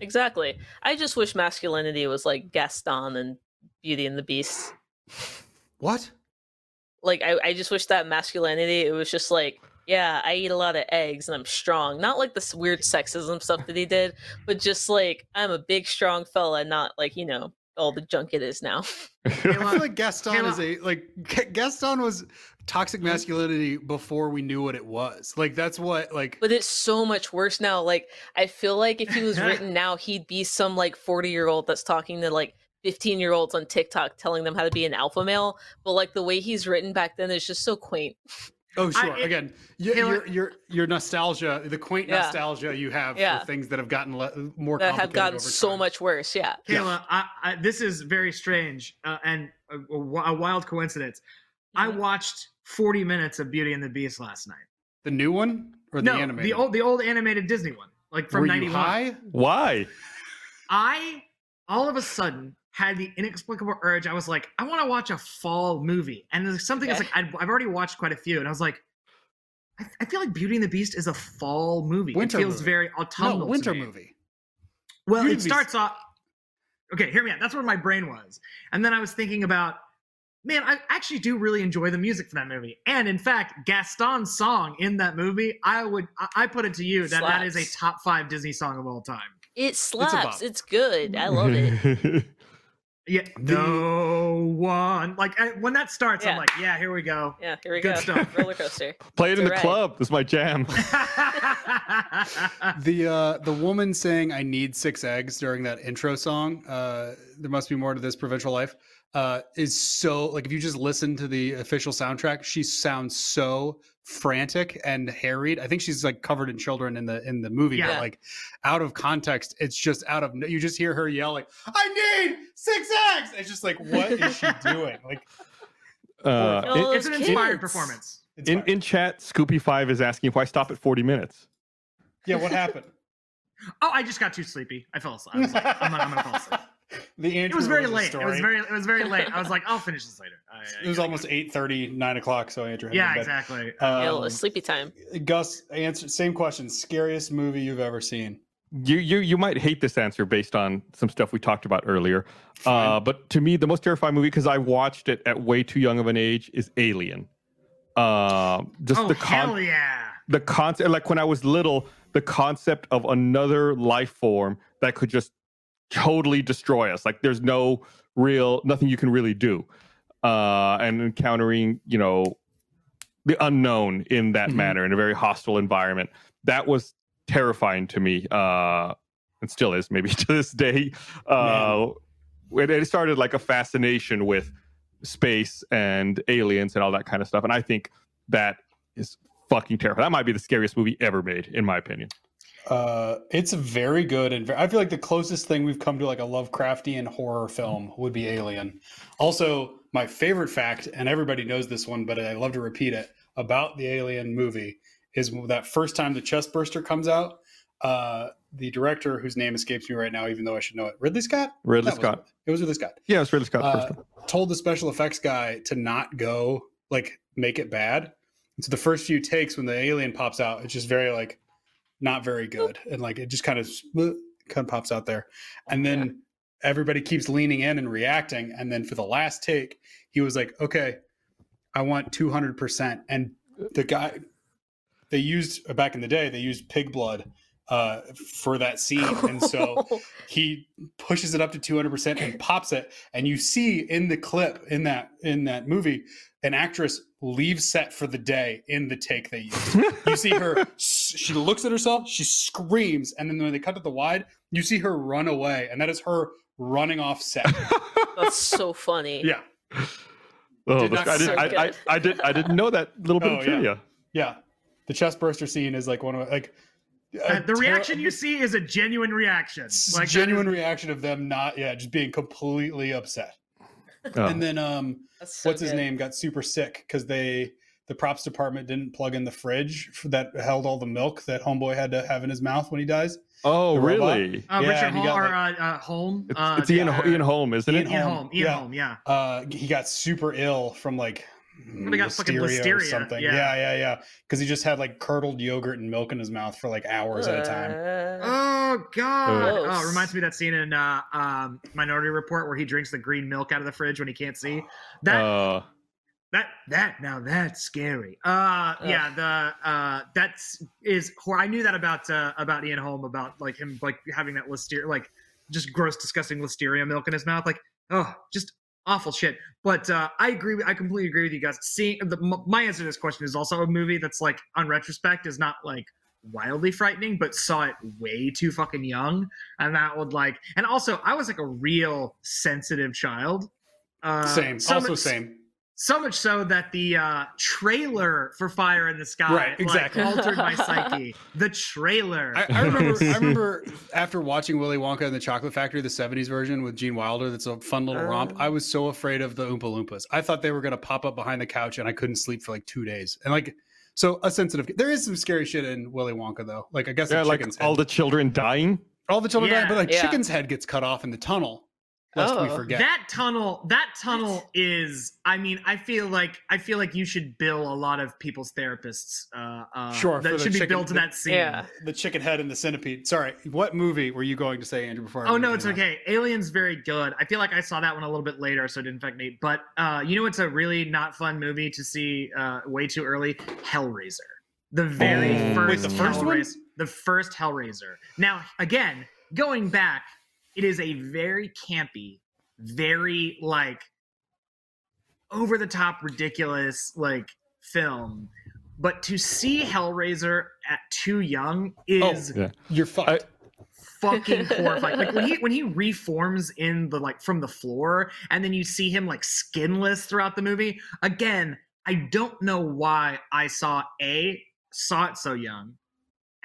exactly. I just wish masculinity was like Gaston and Beauty and the Beast. What? like I, I just wish that masculinity it was just like yeah i eat a lot of eggs and i'm strong not like this weird sexism stuff that he did but just like i'm a big strong fella not like you know all the junk it is now I feel like Gaston Kayla- is a like Gaston was toxic mm-hmm. masculinity before we knew what it was. Like that's what like but it's so much worse now like i feel like if he was written now he'd be some like 40 year old that's talking to like 15 year olds on tiktok telling them how to be an alpha male but like the way he's written back then is just so quaint oh I- sure it- again your, your your your nostalgia the quaint Yeah. nostalgia you have Yeah. for things that have gotten le- more that have gotten over so much worse yeah Yeah. Kayla, I, I, this is very strange uh, and a, a wild coincidence. I Mhm. watched 40 minutes of Beauty and the Beast last night. the new one or the no, animated the old the old animated Disney one, like from were you '91. high Why? I all of a sudden had the inexplicable urge. I was like, I want to watch a fall movie, and there's something that's like I'd, I've already watched quite a few, and I was like, I, I feel like Beauty and the Beast is a fall movie. Winter it feels movie. very no autumnal. to winter me. movie Well, Beauty it Beast- starts off. Okay, hear me out. That's where my brain was, and then I was thinking about, man, I actually do really enjoy the music for that movie, and in fact, Gaston's song in that movie, I would, I, I put it to you that that is a top five Disney song of all time. it slaps bop. it's good i love it Yeah, The- no one. Like I, when that starts, I'm like, yeah, here we go. Yeah, here we go. Good go. stuff. Roller coaster. Play it in the a ride. club. This is my jam. The uh the woman saying I need six eggs during that intro song, uh there must be more to this provincial life, uh is so like if you just listen to the official soundtrack, she sounds so frantic and harried. I think she's like covered in children in the in the movie, Yeah. but like out of context, it's just out of you just hear her yell like, I need six eggs. It's just like what is she doing? Like Uh, Phil. in, Those it's an inspired kids. performance. it's in, in chat, Scoopy Five is asking if I stop at 40 minutes. yeah, what happened? Oh, I just got too sleepy. I fell asleep. I was like, I'm, not, I'm gonna fall asleep. the It was very Rosen late. It was very, it was very late. I was like, I'll finish this later. I- I it was gotta almost go. 8 9 o'clock so andrew had to Yeah, go to bed. exactly. Ill, Um, sleepy time. gus answer same question scariest movie you've ever seen You you you might hate this answer based on some stuff we talked about earlier. Fine. Uh, but to me, the most terrifying movie because I watched it at way too young of an age is Alien. Um, just oh the hell con- yeah! the concept, like when I was little, the concept of another life form that could just totally destroy us. Like there's no real nothing you can really do. Uh, and encountering, you know, the unknown in that Mhm. manner in a very hostile environment. That was terrifying to me. Uh, and still is maybe to this day. Uh, it, it started like a fascination with space and aliens and all that kind of stuff. And I think that is fucking terrifying. That might be the scariest movie ever made, in my opinion. Uh it's very good and ve- i feel like the closest thing we've come to like a lovecraftian horror film would be alien also my favorite fact and everybody knows this one but i love to repeat it about the alien movie is that first time the chest burster comes out uh the director whose name escapes me right now even though i should know it ridley scott Ridley That was Scott. it. it was ridley scott Yeah, it's Ridley Scott. uh, told the special effects guy to not go like make it bad. And so the first few takes when the alien pops out, it's just very like not very good, and like it just kind of kind of pops out there, and then everybody keeps leaning in and reacting, and then for the last take, he was like, "Okay, I want two hundred percent," and the guy they used back in the day they used pig blood uh, for that scene, and so he pushes it up to 200% and pops it and you see in the clip in that in that movie an actress leaves set for the day in the take they use you see her she looks at herself she screams and then when they cut to the wide you see her run away and that is her running off set That's so funny. yeah Oh, Did not I, did, so I, I. I did. I didn't know that little bit Oh, of yeah. trivia. yeah the chest burster scene is like one of like a Uh, the ter- reaction you see is a genuine reaction. it's Like genuine is- reaction of them not yeah just being completely upset Oh. and then um so what's his name got super sick because they the props department didn't plug in the fridge that held all the milk that homeboy had to have in his mouth when he dies oh, the really? Uh, Yeah, Richard and he Hol- got, or like- uh, uh, Holm. It's, uh, it's Ian, the- Ian Holm, isn't Ian, it? Ian Holm, Holm. Ian yeah. Holm. Yeah. uh he got super ill from like Well, got fucking or something yeah. yeah yeah yeah because he just had like curdled yogurt and milk in his mouth for like hours at a time Uh, Oh God! Gross. Oh, it reminds me of that scene in uh, um, Minority Report where he drinks the green milk out of the fridge when he can't see. That Uh, that that now that's scary. Uh, yeah, the uh, that's is hor- I knew that about uh, about Ian Holm about like him like having that listeria like just gross, disgusting listeria milk in his mouth. Like, oh, just awful shit. But uh, I agree. with- I completely agree with you guys. Seeing the, my answer to this question is also a movie that's like on retrospect is not like wildly frightening, but saw it way too fucking young, and that would like. And also, I was like a real sensitive child. Uh, same so also much- same so much so that the uh, trailer for Fire in the Sky Right, like, exactly. altered my psyche. The trailer. I, I remember I remember after watching Willy Wonka and the Chocolate Factory, the 70s version with Gene Wilder, that's a fun little romp. Oh. I was so afraid of the Oompa Loompas. I thought they were gonna pop up behind the couch and I couldn't sleep for like two days. And like so a sensitive there is some scary shit in Willy Wonka though. Like I guess yeah, the like chicken's all head, the children dying. all the children die, Yeah. but like Yeah. chicken's head gets cut off in the tunnel. Lest we Oh. forget. that tunnel that tunnel is i mean i feel like i feel like you should bill a lot of people's therapists uh, uh Sure, that the should be chicken- billed to the- that scene Yeah. the chicken head and the centipede. Sorry, what movie were you going to say, Andrew? Before I Oh no, on? it's okay. Alien's very good. I feel like I saw that one a little bit later, so it didn't affect me. But uh, you know, it's a really not fun movie to see uh, way too early. Hellraiser, the very Oh. first, Wait, the first one? The first Hellraiser. Now, again, going back, it is a very campy, very like over the top ridiculous like film. But to see Hellraiser at too young oh, is Yeah. You're fucked. I- fucking horrifying. Like when he when he reforms in the like from the floor, and then you see him like skinless throughout the movie. Again, I don't know why I saw a saw it so young,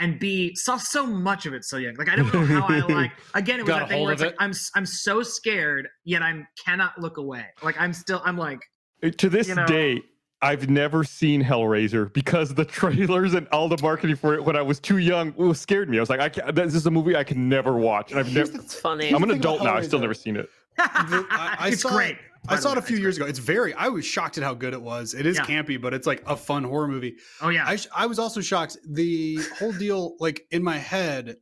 and b saw so much of it so young. Like I don't know how I like. Again, it was that thing where of it's like. I'm s- I'm so scared, yet I'm cannot look away. Like I'm still I'm like uh, to this you know- day, I've never seen Hellraiser because the trailers and all the marketing for it when I was too young it scared me. I was like, I can't, this is a movie I can never watch, and I've Here's never. It's funny. I'm an adult now. I've still never seen it. The- I- I it's saw- great. I saw it a few years ago. It's very. I was shocked at how good it was. It is Yeah. campy, but it's like a fun horror movie. Oh yeah. I sh- I was also shocked. The whole deal, like in my head,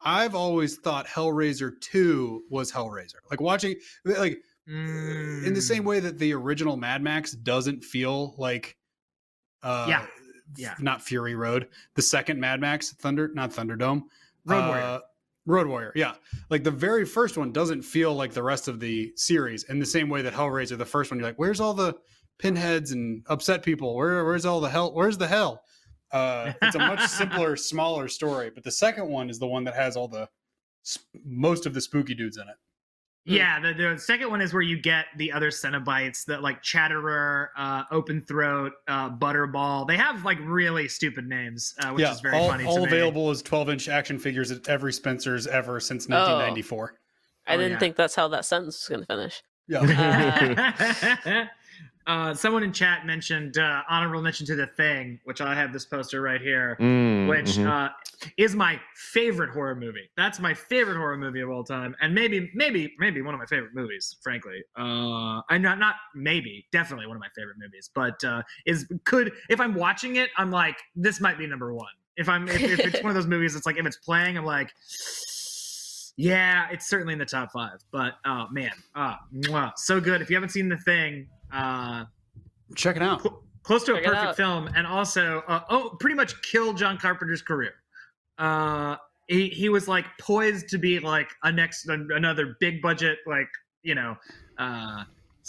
I've always thought Hellraiser Two was Hellraiser. Like watching, like in the same Mm. way that the original Mad Max doesn't feel like, uh, Yeah. Yeah. not Fury Road. The second Mad Max, Thunder, not Thunderdome, Road Warrior. Road Warrior, yeah. Like the very first one doesn't feel like the rest of the series in the same way that Hellraiser, the first one, you're like, where's all the pinheads and upset people? Where, where's all the hell? Where's the hell? Uh, it's a much simpler, smaller story. But the second one is the one that has all the sp- most of the spooky dudes in it. Yeah, the, the second one is where you get the other Cenobites, that like Chatterer, uh, Open Throat, uh, Butterball. They have like really stupid names, uh, which yeah, is very all, funny. all to me. available as 12 inch action figures at every Spencer's ever since 1994. I Oh, didn't yeah. think that's how that sentence was going to finish. Yeah. uh, someone in chat mentioned uh, honorable mention to the Thing, which I have this poster right here, Mm, which mhm. uh, is my favorite horror movie. That's my favorite horror movie of all time, and maybe, maybe, maybe one of my favorite movies. Frankly, uh, I not not maybe, definitely one of my favorite movies. But uh, is could if I'm watching it, I'm like, this might be number one. If I'm if, if it's one of those movies, it's like if it's playing, I'm like. Yeah, it's certainly in the top five. But oh man, ah, mwah, so good. If you haven't seen the thing, uh, Check it out. cl- close to a Check it perfect film, and also uh, oh, pretty much killed John Carpenter's career. Uh, he he was like poised to be like a next an- another big budget like you know uh,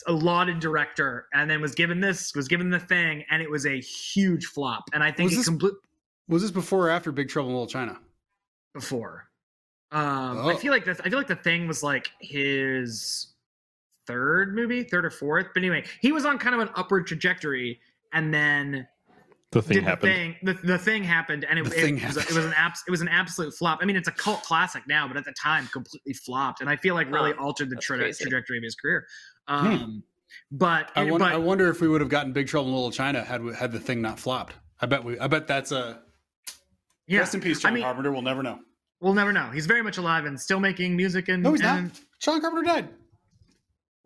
a lauded director, and then was given this was given the thing, and it was a huge flop. And I think Was it this- complete Was this before or after Big Trouble in Little China? before. Um, I Oh. feel like the I feel like the thing was like his third movie, third or fourth. But anyway, he was on kind of an upward trajectory, and then the thing did happened. the thing. The, the thing happened, and it, it, thing was, it happened. was an abs, it was an absolute flop. I mean, it's a cult classic now, but at the time, completely flopped, and I feel like really Huh, altered the tra- trajectory of his career. Um, But I wonder, but I wonder if we would have gotten Big Trouble in Little China had we, had the thing not flopped. I bet we. I bet that's a yeah, rest in peace, I John mean- Carpenter. We'll never know. we'll never know. He's very much alive and still making music. And No, he's and, not. John Carpenter died.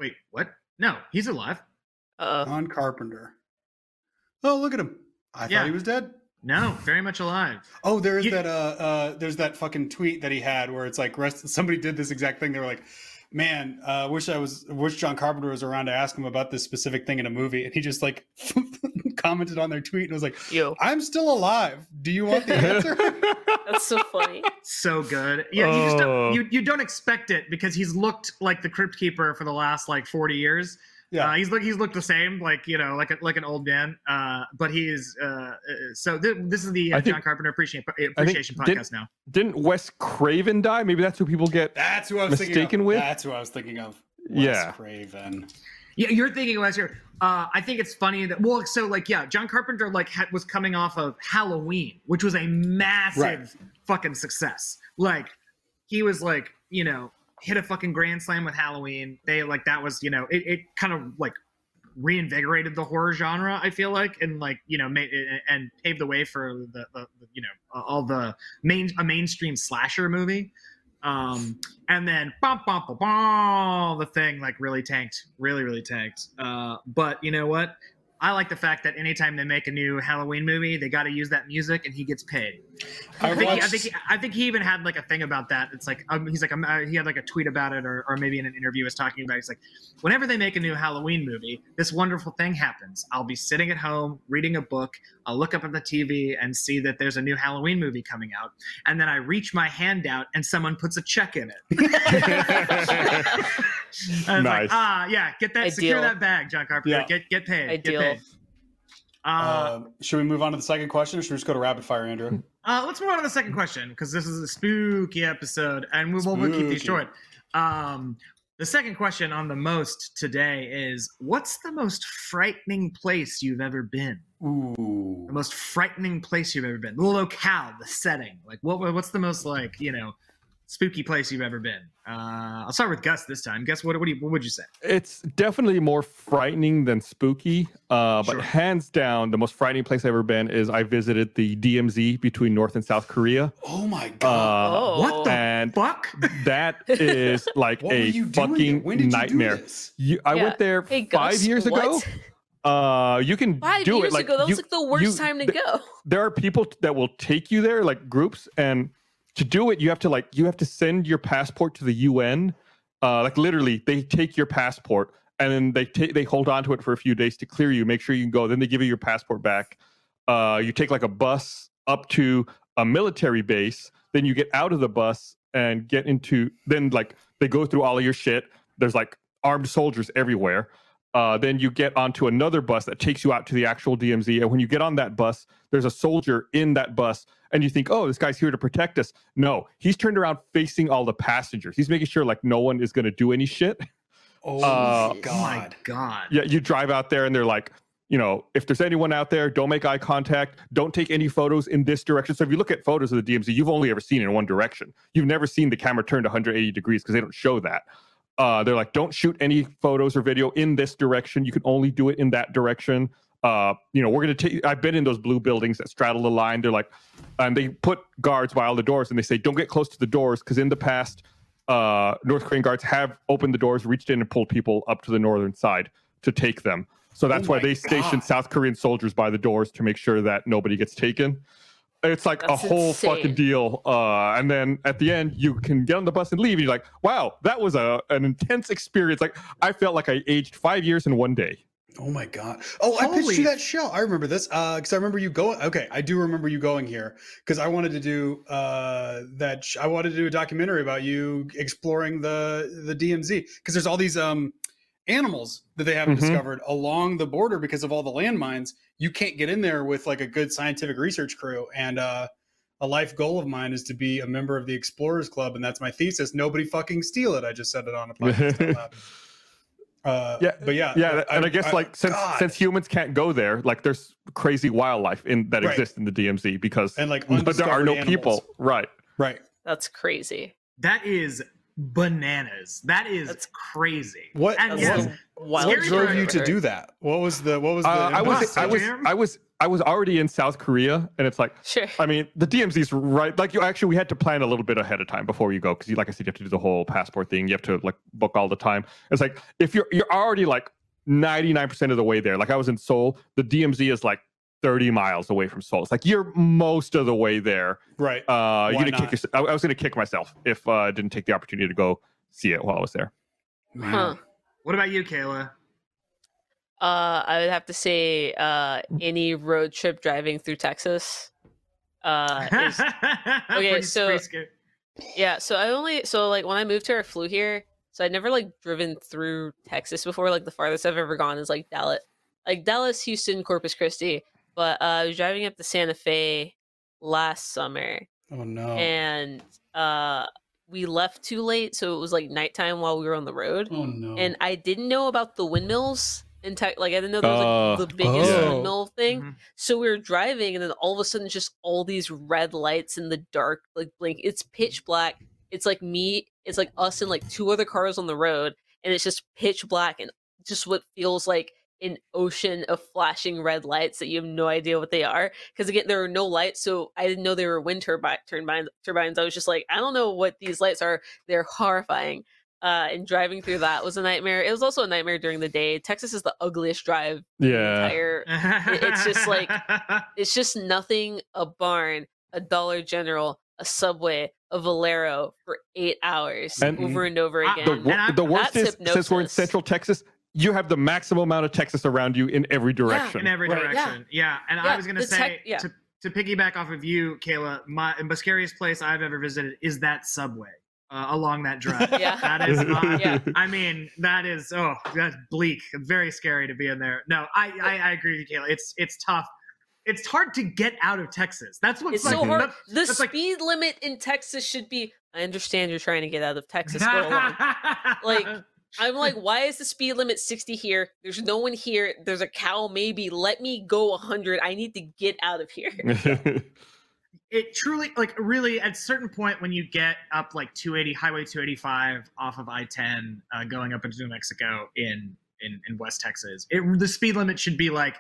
Wait, what? No, he's alive. Uh, John Carpenter. Oh, look at him. I Yeah. thought he was dead. No, very much alive. Oh, there is You- that. Uh, uh, there's that fucking tweet that he had where it's like, rest. Somebody did this exact thing. They were like, "Man, uh, wish I was. Wish John Carpenter was around to ask him about this specific thing in a movie." And he just like commented on their tweet and was like, yo, "I'm still alive. Do you want the answer?" that's so funny. so good. Yeah, you just don't, Oh. you you don't expect it because he's looked like the Crypt Keeper for the last like forty years. yeah. Uh, he's look he's looked the same, like you know, like a, like an old man. Uh, but he is. Uh, uh, so th- this is the uh, think- John Carpenter appreciation appreciation did- podcast now. Didn't Wes Craven die? Maybe that's who people get. That's who I was thinking Mistaken of. with? That's who I was thinking of. Wes Yeah. Craven. Yeah, you're thinking last year. Uh, I think it's funny that well, so like yeah, John Carpenter like ha- was coming off of Halloween, which was a massive Right. fucking success. Like he was like you know hit a fucking grand slam with Halloween. They like that was you know it, it kind of like reinvigorated the horror genre. I feel like and like you know made and paved the way for the, the, the you know all the main a mainstream slasher movie. Um, and then bum, bum, bum, bum, the thing like really tanked, really, really tanked. Uh, but you know what? I like the fact that anytime they make a new Halloween movie, they got to use that music, and he gets paid. I I've think, he, I think he, I think he even had like a thing about that. It's like um, he's like um, uh, he had like a tweet about it, or, or maybe in an interview was talking about. It. He's like, whenever they make a new Halloween movie, this wonderful thing happens. I'll be sitting at home reading a book. I'll look up at the TV and see that there's a new Halloween movie coming out, and then I reach my hand out and someone puts a check in it. it's like, Nice. ah, yeah, get that, secure that bag, John Carpenter. Yeah. Get get paid. Ideal. Get paid. Uh, Um, should we move on to the second question, or should we just go to rapid fire, Andrew? Uh, let's move on to the second question because this is a spooky episode, and we will we'll keep these short. Um, the second question on the most today is: What's the most frightening place you've ever been? Ooh. The most frightening place you've ever been. The locale, the setting. Like, what? What's the most like you know spooky place you've ever been? Uh, I'll start with Gus this time. Gus, what, what, do you, what would you say? It's definitely more frightening than spooky. Uh, but Sure. hands down, the most frightening place I've ever been is I visited the DMZ between North and South Korea. Oh my god. Uh, oh, what the and fuck? that is like a fucking when did you nightmare. You, I Yeah. went there Hey, five Gus, years ago. Uh, you can Five do years it like ago, that you- was like the worst you- time to th- go. there are people that will take you there like groups and to do it you have to like you have to send your passport to the UN uh like literally they take your passport and then they take they hold on to it for a few days to clear you make sure you can go then they give you your passport back uh you take like a bus up to a military base then you get out of the bus and get into then like they go through all of your shit there's like armed soldiers everywhere uh, then you get onto another bus that takes you out to the actual DMZ. And when you get on that bus, there's a soldier in that bus, and you think, oh, this guy's here to protect us. No, he's turned around facing all the passengers. He's making sure like no one is going to do any shit. Oh Uh, my Oh god. god. Yeah, you drive out there, and they're like, you know, if there's anyone out there, don't make eye contact. Don't take any photos in this direction. So if you look at photos of the DMZ, you've only ever seen in one direction. You've never seen the camera turned 180 degrees because they don't show that. Uh, they're like, don't shoot any photos or video in this direction. You can only do it in that direction. Uh, you know, we're gonna take. I've been in those blue buildings that straddle the line. They're like, and they put guards by all the doors, and they say, don't get close to the doors because in the past, uh, North Korean guards have opened the doors, reached in, and pulled people up to the northern side to take them. So that's Oh why they stationed South Korean soldiers by the doors to make sure that nobody gets taken. It's like That's a whole insane. fucking deal. Uh, and then at the end, you can get on the bus and leave. And you're like, wow, that was a an intense experience. Like I felt like I aged five years in one day. Oh my god. Oh, I pitched Holy- you that show. I remember this. Uh because I remember you going okay, I do remember you going here because I wanted to do uh that sh- I wanted to do a documentary about you exploring the the DMZ because there's all these um animals that they haven't Mhm. discovered along the border because of all the landmines. You can't get in there with like a good scientific research crew and uh a life goal of mine is to be a member of the Explorers Club, and that's my thesis. Nobody fucking steal it. I just said it on a podcast. out loud. Uh, Yeah, but yeah, Yeah, that- and I, guess like since God. since humans can't go there, like there's crazy wildlife in that Right. exists in the DMZ because and like but there are no undiscovered people. Right. Right. That's crazy. That is bananas. That is That's- crazy. What? And That's yes, the wild what Scary drove you to do that? What was the? What was the? Uh, I was? I was I was I was already in South Korea, and it's like Sure. I mean, the DMZ's right. Like you actually, we had to plan a little bit ahead of time before you go because, like I said, you have to do the whole passport thing. You have to like book all the time. It's like if you're you're already like ninety nine percent of the way there. Like I was in Seoul, the DMZ is like thirty miles away from Seoul. It's like you're most of the way there. right. Uh, you're Why gonna not? kick yourself. I, I was gonna kick myself if uh, I didn't take the opportunity to go see it while I was there. Huh. What about you, Kayla? Uh, I would have to say uh, any road trip driving through Texas. Uh, is, okay, so- yeah. So I only so like when I moved here, I flew here. So I'd never like driven through Texas before. Like the farthest I've ever gone is like Dallas, like Dallas, Houston, Corpus Christi. But uh, I was driving up to Santa Fe last summer, Oh no. and uh, we left too late, so it was like nighttime while we were on the road. oh no. and I didn't know about the windmills in tech. Like I didn't know there was Oh. like the biggest Oh. windmill thing. Mhm. So we were driving, and then all of a sudden, just all these red lights in the dark, like blink. It's pitch black. It's like me. It's like us and like two other cars on the road, and it's just pitch black and just what feels like an ocean of flashing red lights that you have no idea what they are. Because again, there are no lights, so I didn't know they were wind turbi- turbines. Turbines. I was just like, I don't know what these lights are. They're horrifying. Uh, and driving through that was a nightmare. It was also a nightmare during the day. Texas is the ugliest drive in the Yeah. entire it's just like- it's just nothing a barn, a Dollar General, a Subway, a Valero for eight hours And- over and over I- again. The, And wor- I'm- the worst That's is since we're in. Central Texas, you have the maximum amount of Texas around you in every direction. in every Right. direction. Yeah, and I was gonna say tech- yeah. to to piggyback off of you, Kayla. My the scariest place I've ever visited is that subway. Uh, along that drive. Yeah. That is not. Yeah. I mean, that is oh, that's bleak. Very scary to be in there. No, I I, I agree with you, Kayla. It's it's tough. It's hard to get out of Texas. That's what's It's like, so hard. that- The that's like- speed limit in Texas should be. I understand you're trying to get out of Texas. Go along. Like, I'm like, why is the speed limit 60 here? There's no one here. There's a cow, maybe. Let me go 100. I need to get out of here. It truly like really at a certain point when you get up like 280 highway 285 off of i-10 uh, going up into new mexico in in, in west texas it, the speed limit should be like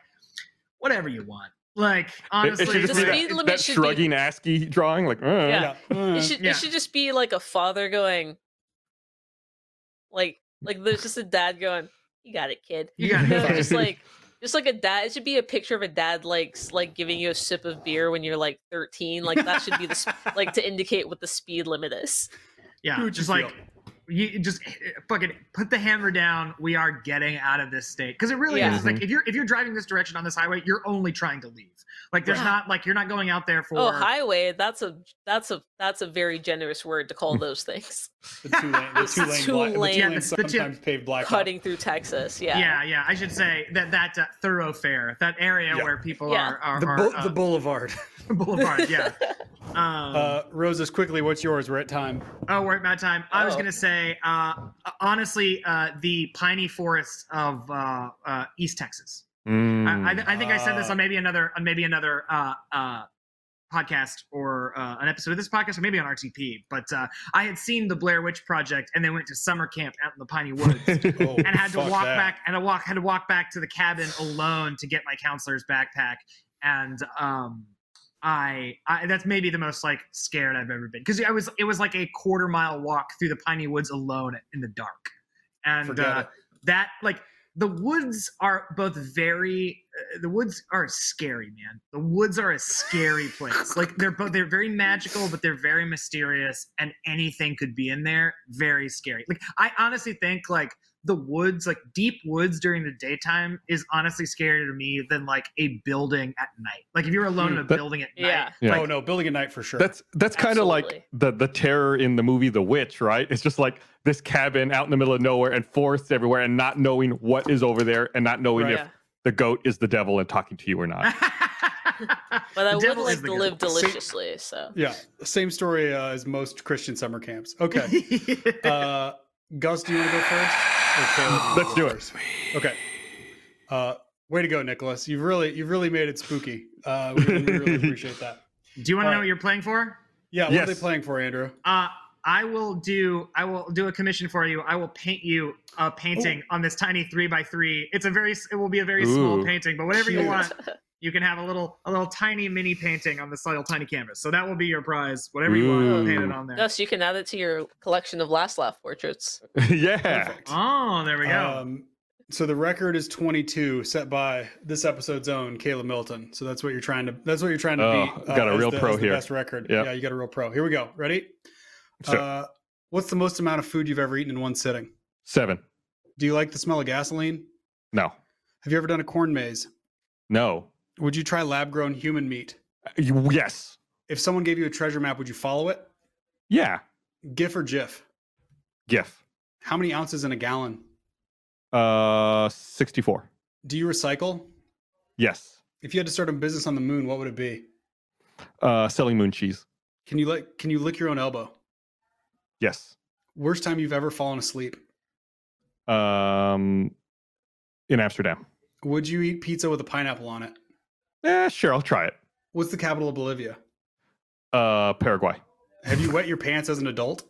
whatever you want like honestly it should just The be like- speed that, limit that should be- shrugging ASCII drawing, like, uh, Yeah. Uh, It should Yeah. it should just be like a father going, like like there's just a dad going, "You got it, kid." You got it, kid." just like just like a dad. It should be a picture of a dad like like giving you a sip of beer when you're like 13. Like that should be the sp- like to indicate what the speed limit is. yeah How just like feel? you just eh, eh, fucking put the hammer down we are getting out of this state because it really Yeah. is It's like if you're if you're driving this direction on this highway you're only trying to leave like there's Yeah. not like you're not going out there oh, for Oh, highway. That's a that's a that's a very generous word to call those things. The two lane, the It's two lane, two black, the two lane the- the two- paved blacktop. Cutting through Texas. Yeah. yeah yeah i should say that that uh, thoroughfare that area Yeah. where people Yeah. are, are, The, are uh, the boulevard. boulevard yeah um, Uh, Roses, quickly, what's yours? We're at time. Oh, we're at bad time. I was Oh. gonna say, uh, honestly, uh, the piney forests of uh, uh, East Texas. Mm. I, I, th- I think I said this on maybe another on maybe another uh, uh, podcast or uh, an episode of this podcast, or maybe on RTP. But uh, I had seen the Blair Witch Project, and then went to summer camp out in the piney woods. Oh, and had to walk that. back and I walk had to walk back to the cabin alone to get my counselor's backpack and um I, I that's maybe the most like scared I've ever been because I was it was like a quarter mile walk through the piney woods alone in the dark and uh, that like the woods are both very Uh, the woods are scary man the woods are a scary place like they're both they're very magical but they're very mysterious and anything could be in there very scary like i honestly think like the woods like deep woods during the daytime is honestly scarier to me than like a building at night like if you're alone in a hmm. That- building at Yeah. night Yeah. oh no, building at night for sure. That's that's kind of like the the terror in the movie The Witch, right? It's just like this cabin out in the middle of nowhere and forests everywhere, and not knowing what is over there, and not knowing Right. if Yeah. The goat is the devil and talking to you or not. But I The would like to live one. deliciously. So yeah, same story uh, as most Christian summer camps. Okay, uh, Gus, do you want to go first? Or Caleb, Let's go do it. Okay. Uh, way to go, Nicholas. You've really you've really made it spooky. Uh, we, we really appreciate that. do you want to know Alright. what you're playing for Yeah, what are they playing for, Andrew? Uh, I will do. I will do a commission for you. I will paint you a painting on this tiny three by three. It's a very. It will be a very small painting, but whatever you want, you can have a little, a little tiny mini painting on this little tiny canvas. So that will be your prize. Whatever you want, paint it Ooh. on there. Gus, you can add it to your collection of last laugh portraits. yeah. Perfect. Oh, there we go. Um, so the record is 22, set by this episode's own Kayla Milton. So that's what you're trying to. That's what you're trying to Oh, beat. got a real the, pro here. Best record. Yep. Yeah, you got a real pro. Here we go. Ready? Sure. Uh, what's the most amount of food you've ever eaten in one sitting? Seven. Do you like the smell of gasoline? No. Have you ever done a corn maze? No. Would you try lab grown human meat? You- Yes. If someone gave you a treasure map, would you follow it? Yeah. GIF or GIF? GIF. How many ounces in a gallon? Uh, sixty-four. Do you recycle? Yes. If you had to start a business on the moon, what would it be? Uh, selling moon cheese. Can you lick? Can you lick your own elbow? Yes. Worst time you've ever fallen asleep? Um, in Amsterdam. Would you eat pizza with a pineapple on it? Yeah, sure. I'll try it. What's the capital of Bolivia? Uh, Paraguay. Have you wet your pants as an adult?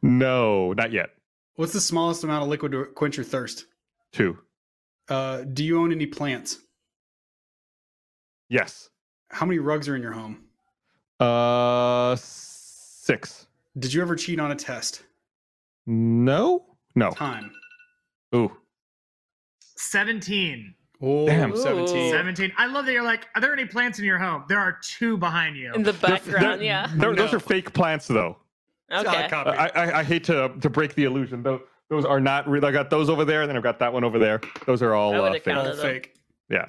No, not yet. What's the smallest amount of liquid to quench your thirst? Two. Uh, do you own any plants? Yes. How many rugs are in your home? Uh, six. Did you ever cheat on a test? No. No. Time. Ooh. Seventeen. Oh, Damn. 17. Ooh. Seventeen. I love that you're like. Are there any plants in your home? There are two behind you. In the They're- background, they're- yeah. they're- Those are fake plants, though. Okay. copy. I, I, I hate to to break the illusion. Though those are not real. I got those over there, and then I've got that one over there. Those are all uh, fake. All fake. Yeah.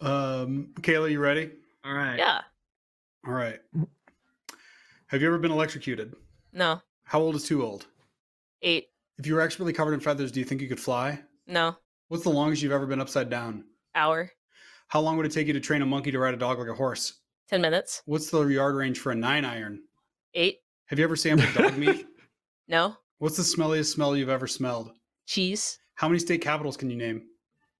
Um, Kayla, you ready? All right. Yeah. All right. Have you ever been electrocuted? No. How old is too old? Eight. If you were expertly covered in feathers, do you think you could fly? No. What's the longest you've ever been upside down? Hour. How long would it take you to train a monkey to ride a dog like a horse? Ten minutes. What's the yard range for a nine iron? Eight. Have you ever sampled dog meat? No. What's the smelliest smell you've ever smelled? Cheese. How many state capitals can you name?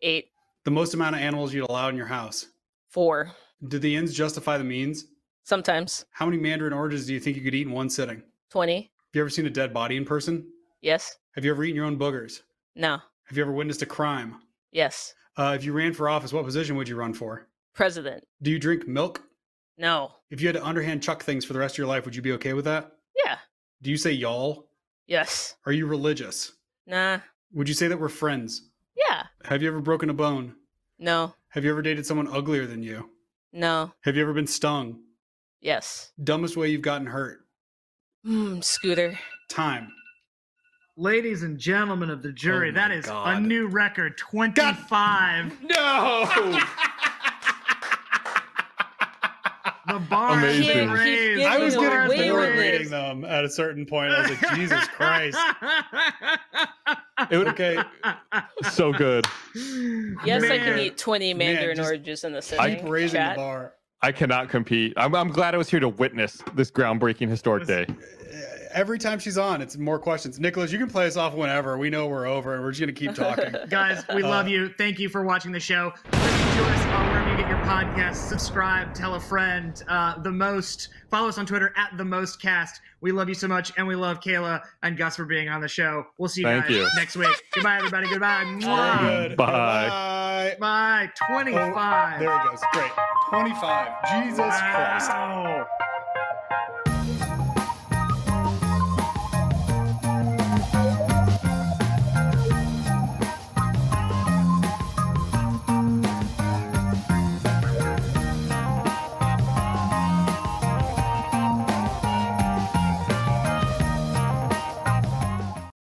Eight. The most amount of animals you'd allow in your house? Four. Do the ends justify the means? Sometimes. How many mandarin oranges do you think you could eat in one sitting? 20. Have you ever seen a dead body in person? Yes. Have you ever eaten your own boogers? No. Have you ever witnessed a crime? Yes. Uh, if you ran for office, what position would you run for? President. Do you drink milk? No. If you had to underhand chuck things for the rest of your life, would you be okay with that? Yeah. Do you say y'all? Yes. Are you religious? Nah. Would you say that we're friends? Yeah. Have you ever broken a bone? No. Have you ever dated someone uglier than you? No. Have you ever been stung? Yes. Dumbest way you've gotten hurt? Hmm. Scooter. Time. Ladies and gentlemen of the jury, Oh that my is a new record 25. No. The bar Amazing. has raised. I was getting has been bored raised. reading them at a certain point. I was like, Jesus Christ. It would- Okay. so good. Yes, I can eat twenty mandarin just oranges in the Keep sitting. raising chat. the bar. I cannot compete. I'm, I'm glad I was here to witness this groundbreaking historic day. Every time she's on, it's more questions. Nicholas, you can play us off whenever. We know we're over and we're just going to keep talking. Guys, we Uh, love you. Thank you for watching the show. Listen to us on wherever you get your podcasts. Subscribe, tell a friend. Uh, the most. Follow us on Twitter at the most cast. We love you so much, and we love Kayla and Gus for being on the show. We'll see you Thank guys you. next week. Goodbye, everybody. Goodbye. Very good. Bye. Bye. Bye. 25. Oh, there it goes. Great. 25. Jesus Christ. Wow.